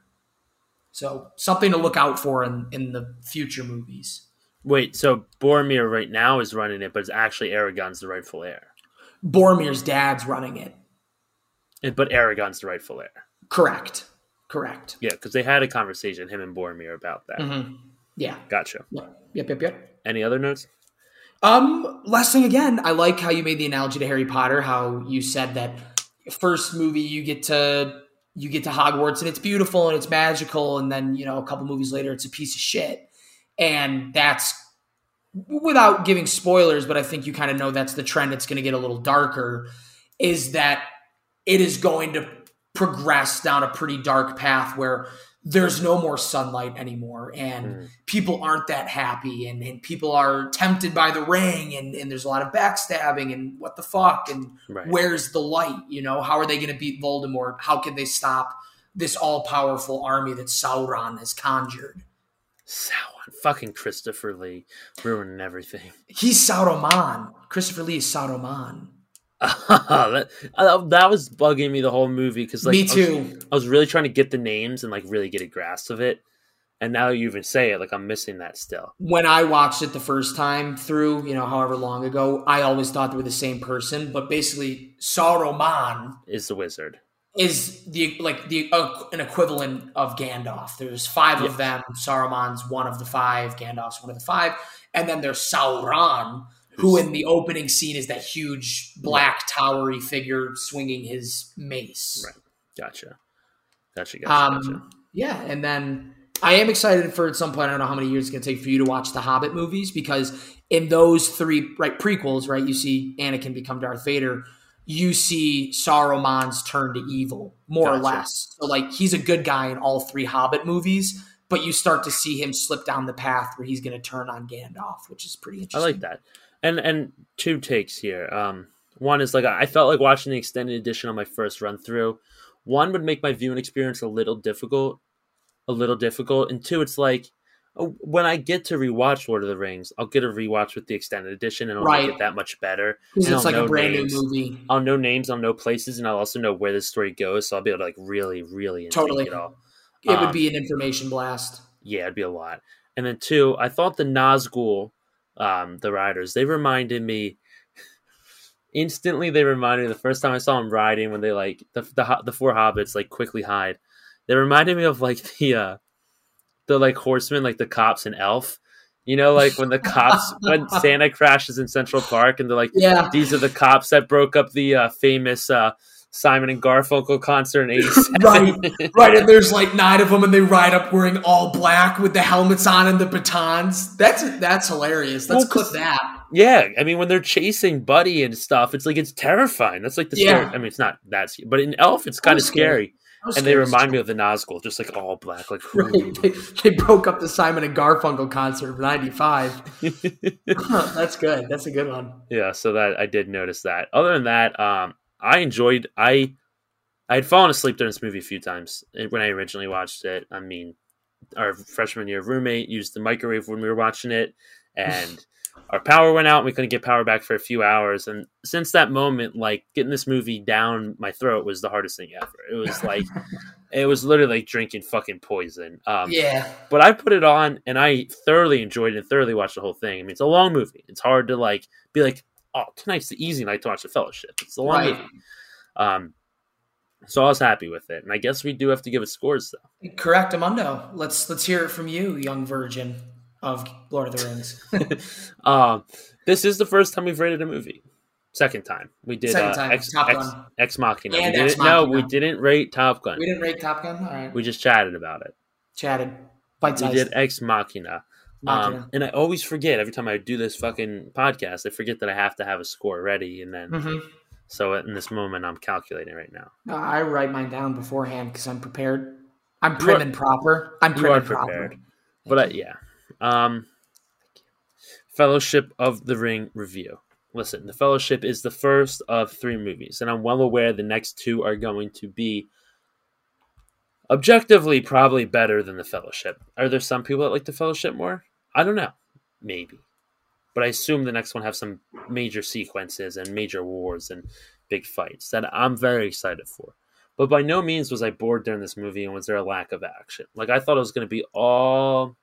So something to look out for in, in the future movies. Wait, so Boromir right now is running it, but it's actually Aragorn's the rightful heir. Boromir's dad's running it. But Aragorn's the rightful heir. Correct. Correct. Yeah, because they had a conversation, him and Boromir, about that. Mm-hmm. Yeah. Gotcha. Yep. Yep. Yep. Yep. Any other notes? Um, last thing again, I like how you made the analogy to Harry Potter, how you said that first movie you get to you get to Hogwarts and it's beautiful and it's magical, and then you know a couple movies later it's a piece of shit, and that's without giving spoilers, but I think you kind of know that's the trend. It's going to get a little darker. Is that it is going to progress down a pretty dark path where there's no more sunlight anymore and hmm. people aren't that happy and, and people are tempted by the ring and, and there's a lot of backstabbing and what the fuck and Right. where's the light you know how are they going to beat voldemort how can they stop this all-powerful army that sauron has conjured Sauron. Fucking Christopher Lee. Ruining everything. he's sauron christopher lee is sauron that, that was bugging me the whole movie because like me I was- too I was really trying to get the names and like really get a grasp of it. And now you even say it, like I'm missing that still. when I watched it the first time through, you know, however long ago, I always thought they were the same person. But basically, Saruman Is the wizard. is the like the uh, an equivalent of Gandalf. There's five of them. Saruman's one of the five. Gandalf's one of the five, and then there's Sauron, who in the opening scene is that huge black towery figure swinging his mace. Right. Gotcha. Gotcha. Gotcha. gotcha. Um, yeah, and then I am excited for at some point. I don't know how many years it's going to take for you to watch the Hobbit movies because in those three right prequels, right, you see Anakin become Darth Vader. You see Saruman's turn to evil, more or less. So like he's a good guy in all three Hobbit movies, but you start to see him slip down the path where he's going to turn on Gandalf, which is pretty interesting. I like that. And and two takes here. Um, one is like I felt like watching the extended edition on my first run through. One would make my viewing experience a little difficult, a little difficult, and two, it's like oh, when I get to rewatch Lord of the Rings, I'll get a rewatch with the extended edition, and it'll Right. make it that much better. Because it's I'll like a brand names. new movie. I'll know names, I'll know places, and I'll also know where the story goes. So I'll be able to like really, really Totally. it all. It would Um, be an information blast. Yeah, it'd be a lot. And then two, I thought the Nazgul, um, the riders, they reminded me instantly they reminded me the first time I saw them riding when they like the the, the four hobbits like quickly hide. They reminded me of like the uh the like horsemen, like the cops and Elf. You know, like when the cops when Santa crashes in Central Park and they're like, Yeah. these are the cops that broke up the uh, famous uh, Simon and Garfunkel concert in '87. Right, right. And there's like nine of them, and they ride up wearing all black with the helmets on and the batons. That's that's hilarious. Let's Well, clip that. Yeah, I mean when they're chasing Buddy and stuff, it's like it's terrifying. That's like the Yeah. scary. I mean, it's not that, scary, but in Elf, it's kind of scary. scary. And they remind me of the Nazgul, just like all black, like Right. They, they broke up the Simon and Garfunkel concert of '95. That's good. That's a good one. yeah. So that I did notice that. Other than that, um, I enjoyed. I I had fallen asleep during this movie a few times eh, when I originally watched it. I mean, our freshman year roommate used the microwave when we were watching it, and our power went out. and We couldn't get power back for a few hours, and since that moment, like getting this movie down my throat was the hardest thing ever. It was like. It was literally like drinking fucking poison. Um, Yeah. but I put it on and I thoroughly enjoyed it and thoroughly watched the whole thing. I mean, it's a long movie. It's hard to like be like, oh, tonight's the easy night to watch the Fellowship. It's a long Right. movie. Um, so I was happy with it, and I guess we do have to give it scores though. Correct, Amundo. Let's let's hear it from you, young virgin of Lord of the Rings. Um, this is the first time we've rated a movie. Second time we did Second uh, time, Ex, Top Ex, Gun. Ex Machina. And we Ex didn't, no, Machina. we didn't rate Top Gun. we didn't rate Top Gun. All right. We just chatted about it. chatted. Bite We did Ex Machina. Um, and I always forget every time I do this fucking podcast, I forget that I have to have a score ready, and then Mhm. so in this moment I'm calculating right now. No, I write mine down beforehand because I'm prepared. I'm prim are- and proper. I'm prim and prepared, proper. but yeah. Um, Fellowship of the Ring review. Listen, the Fellowship is the first of three movies, and I'm well aware the next two are going to be objectively probably better than the Fellowship. Are there some people that like the Fellowship more? I don't know, maybe, but I assume the next one have some major sequences and major wars and big fights that I'm very excited for. But by no means was I bored during this movie, and was there a lack of action? Like I thought it was going to be all.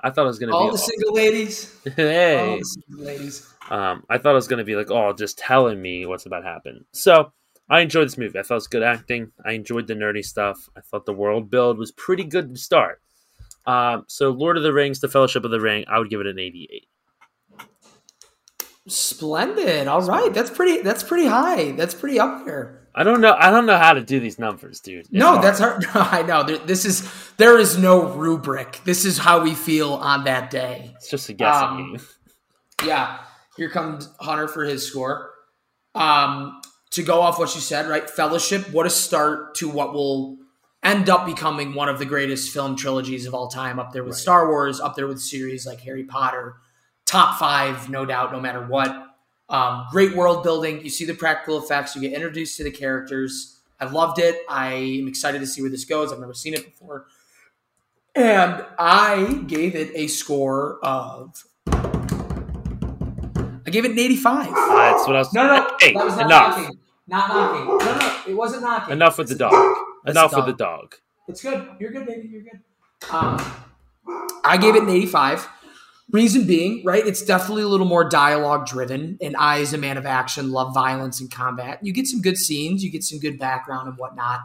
I thought it was going to be All be the single ladies. hey. All the single ladies. Um, I thought it was going to be like, oh, just telling me what's about to happen. So I enjoyed this movie. I thought it was good acting. I enjoyed the nerdy stuff. I thought the world build was pretty good to start. Um, so Lord of the Rings, The Fellowship of the Ring, I would give it an 88. Splendid. All right. That's pretty. That's pretty high. That's pretty up there. I don't know. I don't know how to do these numbers, dude. It's no, hard. that's hard. No, I know. There, this is there is no rubric. This is how we feel on that day. It's just a guessing um, game. Yeah. Here comes Hunter for his score. Um, to go off what you said, right? Fellowship. What a start to what will end up becoming one of the greatest film trilogies of all time. Up there with Star Wars. Up there with series like Harry Potter. Top five, no doubt, no matter what. Um, great world building. You see the practical effects. You get introduced to the characters. I loved it. I am excited to see where this goes. I've never seen it before. And I gave it a score of. I gave it an 85. That's what I was. No, no, Hey, that was not enough. knocking. Not knocking. No, no, it wasn't knocking. Enough with the It's a dog. That's Enough a with the dog. dog. It's good. You're good, baby. You're good. Um, I gave it an 85. Reason being, right? It's definitely a little more dialogue driven. And I, as a man of action, love violence and combat. You get some good scenes, you get some good background and whatnot.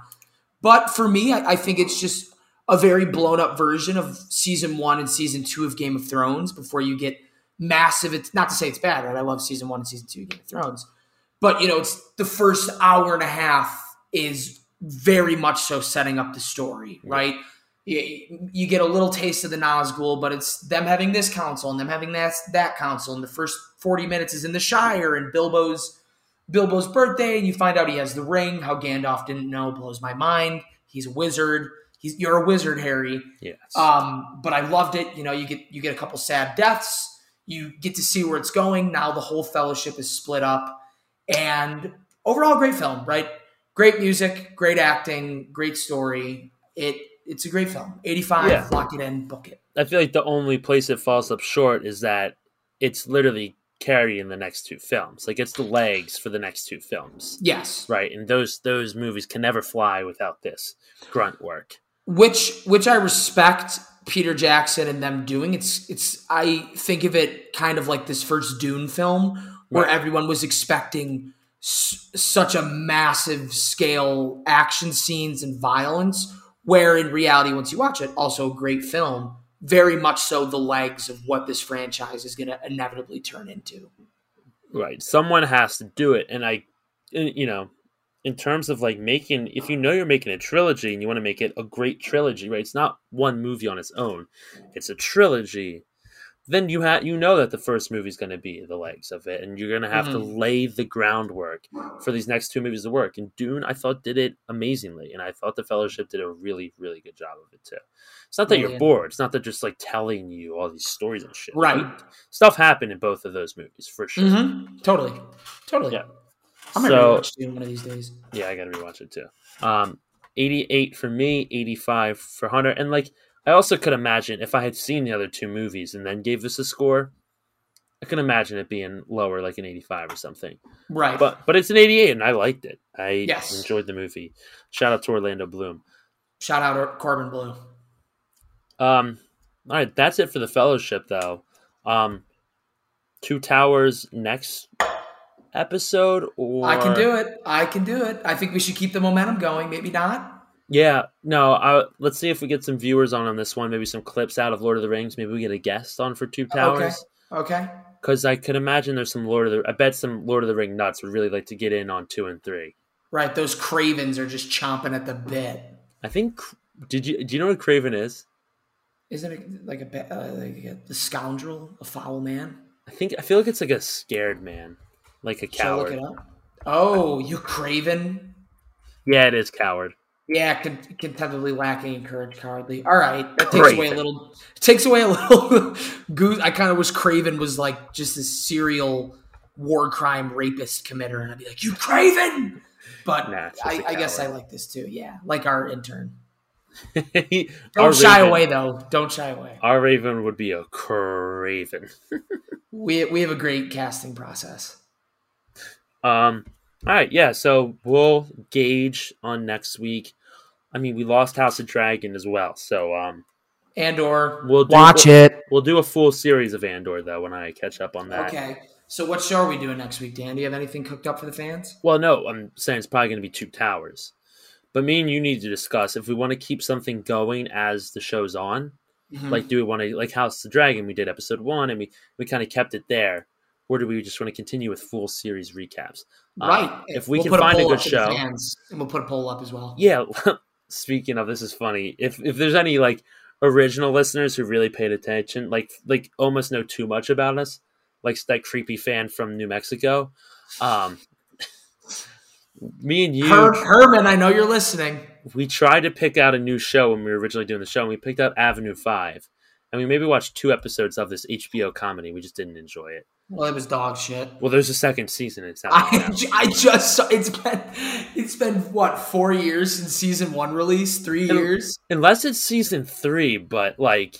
But for me, I, I think it's just a very blown up version of season one and season two of Game of Thrones before you get massive. It's not to say it's bad, right? I love season one and season two of Game of Thrones. But, you know, it's the first hour and a half is very much so setting up the story, right? You, you get a little taste of the Nazgul, but it's them having this council and them having that that council. And the first forty minutes is in the Shire and Bilbo's Bilbo's birthday, and you find out he has the ring. How Gandalf didn't know blows my mind. He's a wizard. He's you're a wizard, Harry. Yes. Um, but I loved it. You know, you get you get a couple sad deaths. You get to see where it's going. Now the whole fellowship is split up, and overall, great film. Right, great music, great acting, great story. It it's a great film. Eighty five, Yeah. lock it in, book it. I feel like the only place it falls up short is that it's literally carrying the next two films. Like it's the legs for the next two films. Yes, Right. And those those movies can never fly without this grunt work. which which I respect Peter Jackson and them doing. It's it's I think of it kind of like this first Dune film where Right. everyone was expecting such a massive scale action scenes and violence. Where in reality, once you watch it, also a great film, very much so the legs of what this franchise is going to inevitably turn into. Right. Someone has to do it. And I, you know, in terms of like making, if you know you're making a trilogy and you want to make it a great trilogy, right? It's not one movie on its own, it's a trilogy. Then you have you know that the first movie is going to be the legs of it, and you're going to have to lay the groundwork for these next two movies to work. And Dune, I thought, did it amazingly, and I thought the Fellowship did a really, really good job of it too. It's not that you're Brilliant. bored; it's not that just like telling you all these stories and shit. Right. Stuff happened in both of those movies for sure. Mm-hmm. Totally. Totally. Yeah. I'm going to So- watch Dune one of these days. Yeah, I gotta rewatch it too. Um, 88 for me, 85 for Hunter, and like I also could imagine if I had seen the other two movies and then gave this a score, I can imagine it being lower, like an 85 or something. Right. But but it's an 88, and I liked it. I Yes. enjoyed the movie. Shout out to Orlando Bloom. Shout out to Corbin Bleu. Um, all right, that's it for the Fellowship, though. Um, Two Towers next episode, or I can do it. I can do it. I think we should keep the momentum going. Maybe not. Yeah, no. I, let's see if we get some viewers on on this one. Maybe some clips out of Lord of the Rings. Maybe we get a guest on for Two Towers. Okay. Because I could imagine there's some Lord of the. I bet some Lord of the Ring nuts would really like to get in on two and three. Right. Those cravens are just chomping at the bit. I think. Did you do you know what Craven is? Isn't it like a, uh, like a the scoundrel, a foul man? I think I feel like it's like a scared man, like a I look coward. it up? Oh, you craven. Yeah, it is coward. Yeah, con- contemplatively lacking in courage, cowardly. All right, that takes away a little. Takes away a little. goose. I kind of wish Craven was like just a serial war crime rapist committer, and I'd be like, "You Craven!" But Nah, I, I guess I like this too. Yeah, like our intern. Don't Don't shy away though. Don't shy away. Our Raven would be a craven. We we have a great casting process. Um. All right. Yeah. So we'll gauge on next week. I mean, we lost House of Dragon as well. So um, And or we'll do, watch we'll, it. We'll do a full series of Andor though when I catch up on that. Okay. So what show are we doing next week, Dan? Do you have anything cooked up for the fans? Well, no, I'm saying it's probably going to be Two Towers. But me and you need to discuss if we want to keep something going as the show's on. Mhm. Like, do we want to like House of the Dragon? We did episode one, and we we kind of kept it there. Or do we just want to continue with full series recaps? Uh, right. if we We'll can find a poll good up for the show, fans, and we'll put a poll up as well. yeah. Speaking of, this is funny. If if there's any like original listeners who really paid attention, like like almost know too much about us, like that creepy fan from New Mexico, um, me and you, Her- Herman, I know you're listening. we tried to pick out a new show when we were originally doing the show, and we picked out Avenue Five, and we maybe watched two episodes of this HBO comedy. We just didn't enjoy it. Well, it was dog shit. Well, there's a second season. It's out I. I just saw it's been it's been what four years since season one release three And- years unless it's season three, but like,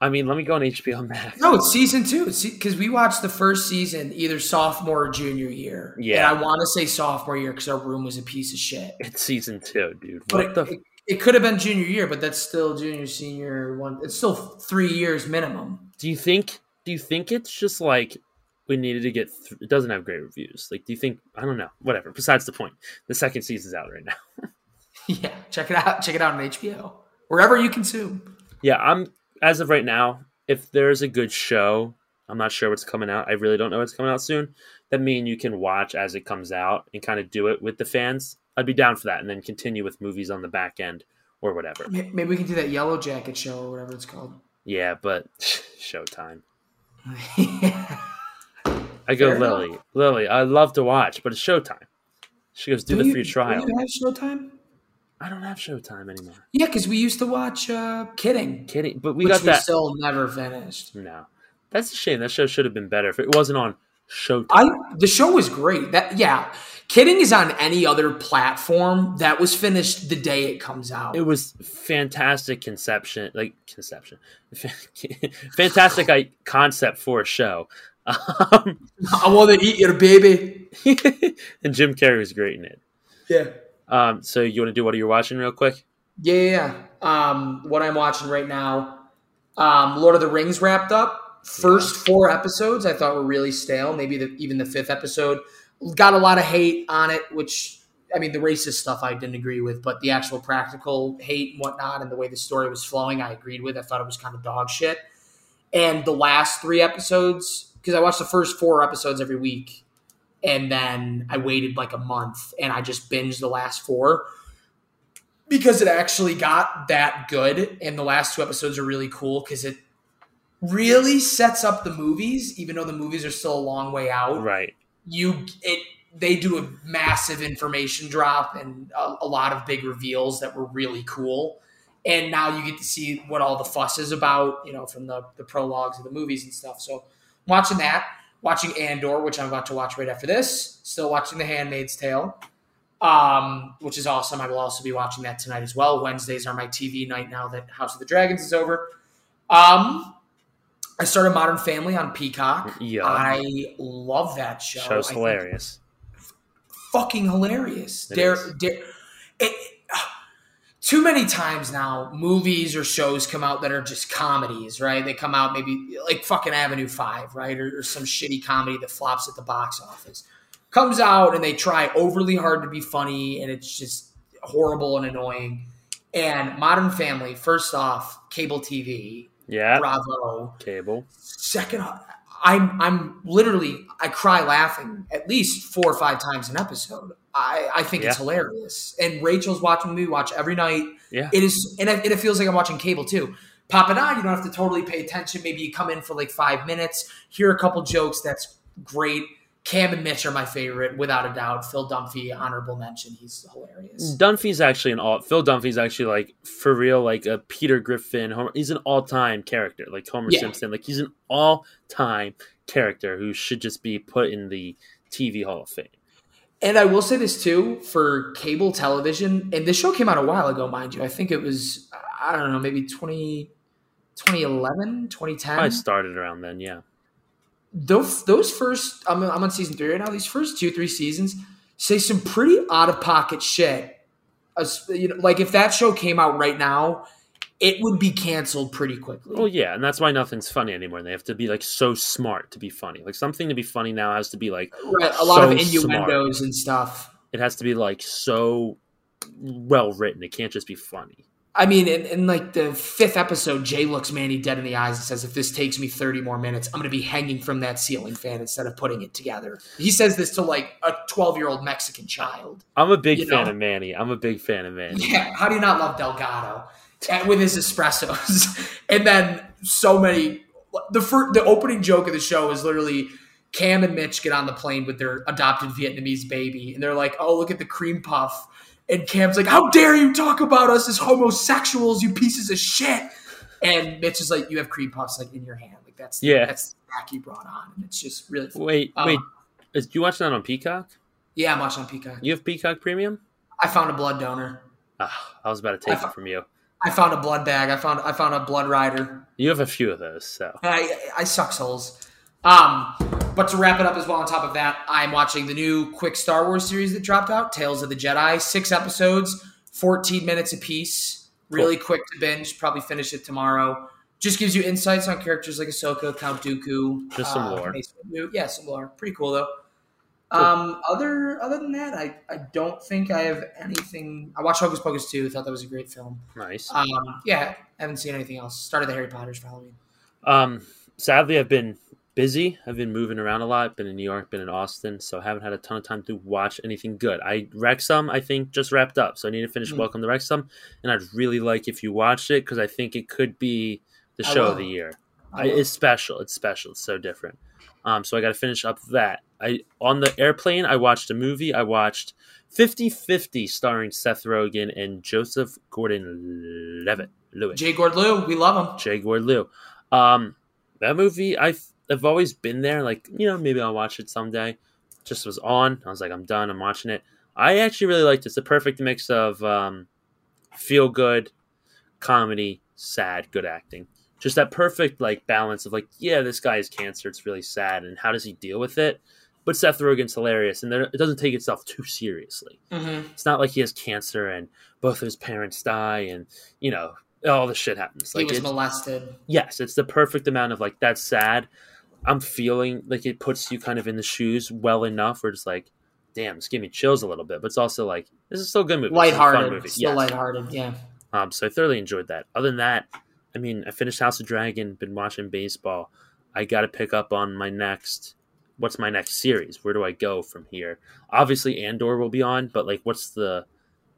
I mean, let me go on HBO Max. no it's season two because we watched the first season either sophomore or junior year Yeah. and I want to say sophomore year because our room was a piece of shit It's season two, dude. but What it, the? it, it could have been junior year but that's still junior senior one it's still three years minimum do you think? Do you think it's just like we needed to get? Th- it doesn't have great reviews. Like, do you think? I don't know. Whatever. Besides the point, the second season's out right now. yeah check it out check it out on HBO wherever you consume Yeah, I'm as of right now. If there's a good show, I'm not sure what's coming out. I really don't know what's coming out soon. That mean you can watch as it comes out and kind of do it with the fans. I'd be down for that, and then continue with movies on the back end or whatever. Maybe we can do that Yellow Jacket show or whatever it's called Yeah, but Showtime. yeah. I go Fair enough. Lily. Lily, I love to watch, but it's Showtime. She goes, do the you- free trial. Do you have Showtime? I don't have Showtime anymore. Yeah, because we used to watch uh, Kidding, Kidding, but we got we that. still never finished. no, that's a shame. That show should have been better if it wasn't on Showtime. I the show was great. That yeah, Kidding is on any other platform. That was finished the day it comes out. it was fantastic conception, like conception, fantastic like, concept for a show. Um, I want to eat your baby. and Jim Carrey was great in it. Yeah. Um, so you want to do what are you watching real quick? Yeah, yeah, yeah. Um, what I'm watching right now, um, Lord of the Rings wrapped up. First four episodes I thought were really stale. Maybe the, even the fifth episode got a lot of hate on it, which I mean the racist stuff I didn't agree with, but the actual practical hate and whatnot and the way the story was flowing, I agreed with. I thought it was kind of dog shit. And the last three episodes, because I watched the first four episodes every week, and then I waited like a month and I just binged the last four because it actually got that good. And the last two episodes are really cool because it really sets up the movies, even though the movies are still a long way out. Right. You it they do a massive information drop and a, a lot of big reveals that were really cool. And now you get to see what all the fuss is about, you know, from the, the prologues of the movies and stuff. So watching that, watching Andor, which I'm about to watch right after this, still watching The Handmaid's Tale, um, which is awesome. I will also be watching that tonight as well. Wednesdays are my TV night now that House of the Dragons is over. Um, I started Modern Family on Peacock. Yeah. I love that show. Show's I hilarious. fucking hilarious. It They're, it, too many times now, movies or shows come out that are just comedies, right? They come out maybe like fucking Avenue Five, right, or, or some shitty comedy that flops at the box office. Comes out and they try overly hard to be funny, and it's just horrible and annoying. And Modern Family, first off, cable TV, Yeah. bravo. Cable. Second, I'm I'm literally I cry laughing at least four or five times an episode. I, I think it's hilarious. And Rachel's watching me watch every night. Yeah. It is, and it, and it feels like I'm watching cable too. Pop it on. You don't have to totally pay attention. Maybe you come in for like five minutes, hear a couple jokes. That's great. Cam and Mitch are my favorite, without a doubt. Phil Dunphy, honorable mention. He's hilarious. Dunphy's actually an all. Phil Dunphy's actually like for real, like a Peter Griffin. Homer, he's an all-time character, like Homer Yeah. Simpson. Like he's an all-time character who should just be put in the TV Hall of Fame. And I will say this too for cable television, and this show came out a while ago, mind you. I think it was, I don't know, maybe 20, 2011, 2010. I started around then, yeah. Those those first I'm, I'm on season three right now these first two three seasons say some pretty out of pocket shit As- you know like if that show came out right now it would be canceled pretty quickly Well, yeah, and that's why nothing's funny anymore. They have to be like so smart to be funny. Like something to be funny now has to be like right, a lot of so innuendos and stuff it has to be like so well written. It can't just be funny. I mean in, in like the fifth episode jay looks manny dead in the eyes and says if this takes me 30 more minutes i'm going to be hanging from that ceiling fan instead of putting it together he says this to like a 12 year old mexican child I'm a big fan know? of Manny. I'm a big fan of Manny. Yeah, how do you not love Delgado And with his espressos? and then so many. The fir- the opening joke of the show is literally Cam and Mitch get on the plane with their adopted Vietnamese baby, and they're like, "Oh, look at the cream puff." And Cam's like, "How dare you talk about us as homosexuals, you pieces of shit!" And Mitch is like, "You have cream puffs like in your hand, like that's Yeah. that's the back you brought on." And it's just really. Wait, Um, wait. Is, you watching that on Peacock? yeah. I'm watching on Peacock. You have Peacock Premium? I found a blood donor. Ah, I was about to take it from you. I found a blood bag. I found I found a blood rider. You have a few of those, so I, I suck souls. Um, but to wrap it up as well, on top of that, I'm watching the new quick Star Wars series that dropped out, Tales of the Jedi. Six episodes, 14 minutes apiece. Really quick to binge. Probably finish it tomorrow. Just gives you insights on characters like Ahsoka, Count Dooku. uh, Just some lore. Yeah, some lore. Pretty cool though. Um, other other than that, I, I don't think I have anything. I watched Hocus Pocus 2. Thought that was a great film. nice. Um, yeah, haven't seen anything else. Started the Harry Potters for Halloween. Um, sadly, I've been busy. I've been moving around a lot. Been in New York, been in Austin, so I haven't had a ton of time to watch anything good. I Wrexham, I think, just wrapped up, so I need to finish Mm. Welcome to Wrexham, and I'd really like if you watched it because I think it could be the show of the year. I I, it's special. It's special. It's so different. Um, so I got to finish up that. I on the airplane. I watched a movie. I watched 50-50 starring Seth Rogen and Joseph Gordon-Levitt. Lewitt. Jay Gordlew, we love him. Jay Gordlew. Um, that movie, I've I've always been there. Like you know, maybe I'll watch it someday. Just was on. I was like, I'm done. I'm watching it. I actually really liked it. It's a perfect mix of um, feel good, comedy, sad, good acting. Just that perfect like balance of like, yeah, this guy has cancer. It's really sad, and how does he deal with it? But Seth Rogen's hilarious, and it doesn't take itself too seriously Mm-hmm. it's not like he has cancer and both of his parents die and you know all the shit happens. he Like was molested. yes, it's the perfect amount of like that's sad. I'm feeling like it puts you kind of in the shoes well enough where it's like, damn, it's giving me chills a little bit, but it's also like this is still a good movie. It's a fun Lighthearted. movie. Still Yes. lighthearted. Yeah. Um, so I thoroughly enjoyed that. Other than that, I mean, I finished House of Dragon, been watching baseball. I got to pick up on my next. What's my next series? Where do I go from here? Obviously, Andor will be on, but like, what's the,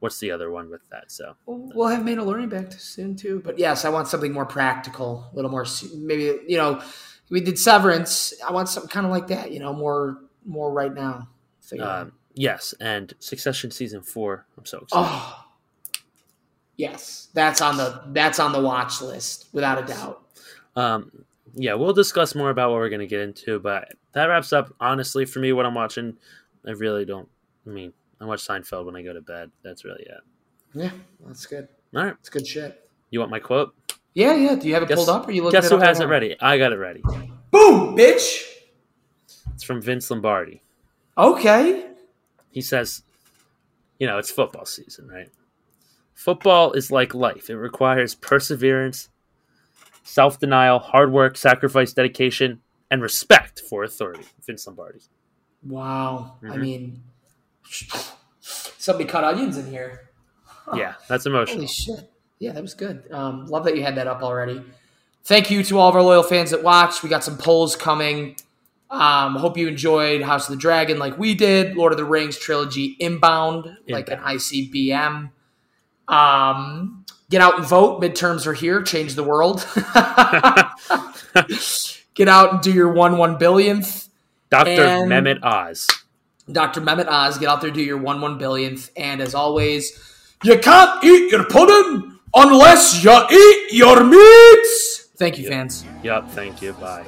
what's the other one with that? So We'll have Mandalorian back soon too. But yes, I want something more practical, a little more maybe you know, we did Severance. I want something kind of like that, you know, more more right now. So, yeah. um, yes, and Succession season four. I'm so excited. oh, yes, that's on the that's on the watch list without a doubt. Um, yeah, we'll discuss more about what we're gonna get into, but that wraps up. Honestly, for me, what I'm watching, I really don't. I mean, I watch Seinfeld when I go to bed. That's really it. Yeah, that's good. All right, That's good shit. you want my quote? Yeah, yeah. Do you have it Guess- pulled up? Or are you looking? Guess it who has it ready? I got it ready. Boom, bitch. It's from Vince Lombardi. Okay. He says, you know, it's football season, right? Football is like life. It requires perseverance, self denial, hard work, sacrifice, dedication, and respect for authority. Vince Lombardi. Wow. I Mhm. mean, somebody cut onions in here. Yeah, that's emotional. Holy shit. Yeah, that was good. Um, love that you had that up already. Thank you to all of our loyal fans that watch. We got some polls coming. Um, hope you enjoyed House of the Dragon like we did. Lord of the Rings trilogy Inbound, like an ICBM. Um, get out and vote. Midterms are here. Change the world. get out and do your one one billionth. Dr. And- Mehmet Oz. Dr. Mehmet Oz, get out there, do your one one billionth. And as always, you can't eat your pudding unless you eat your meats. Thank you, fans. Yup, thank you. Bye.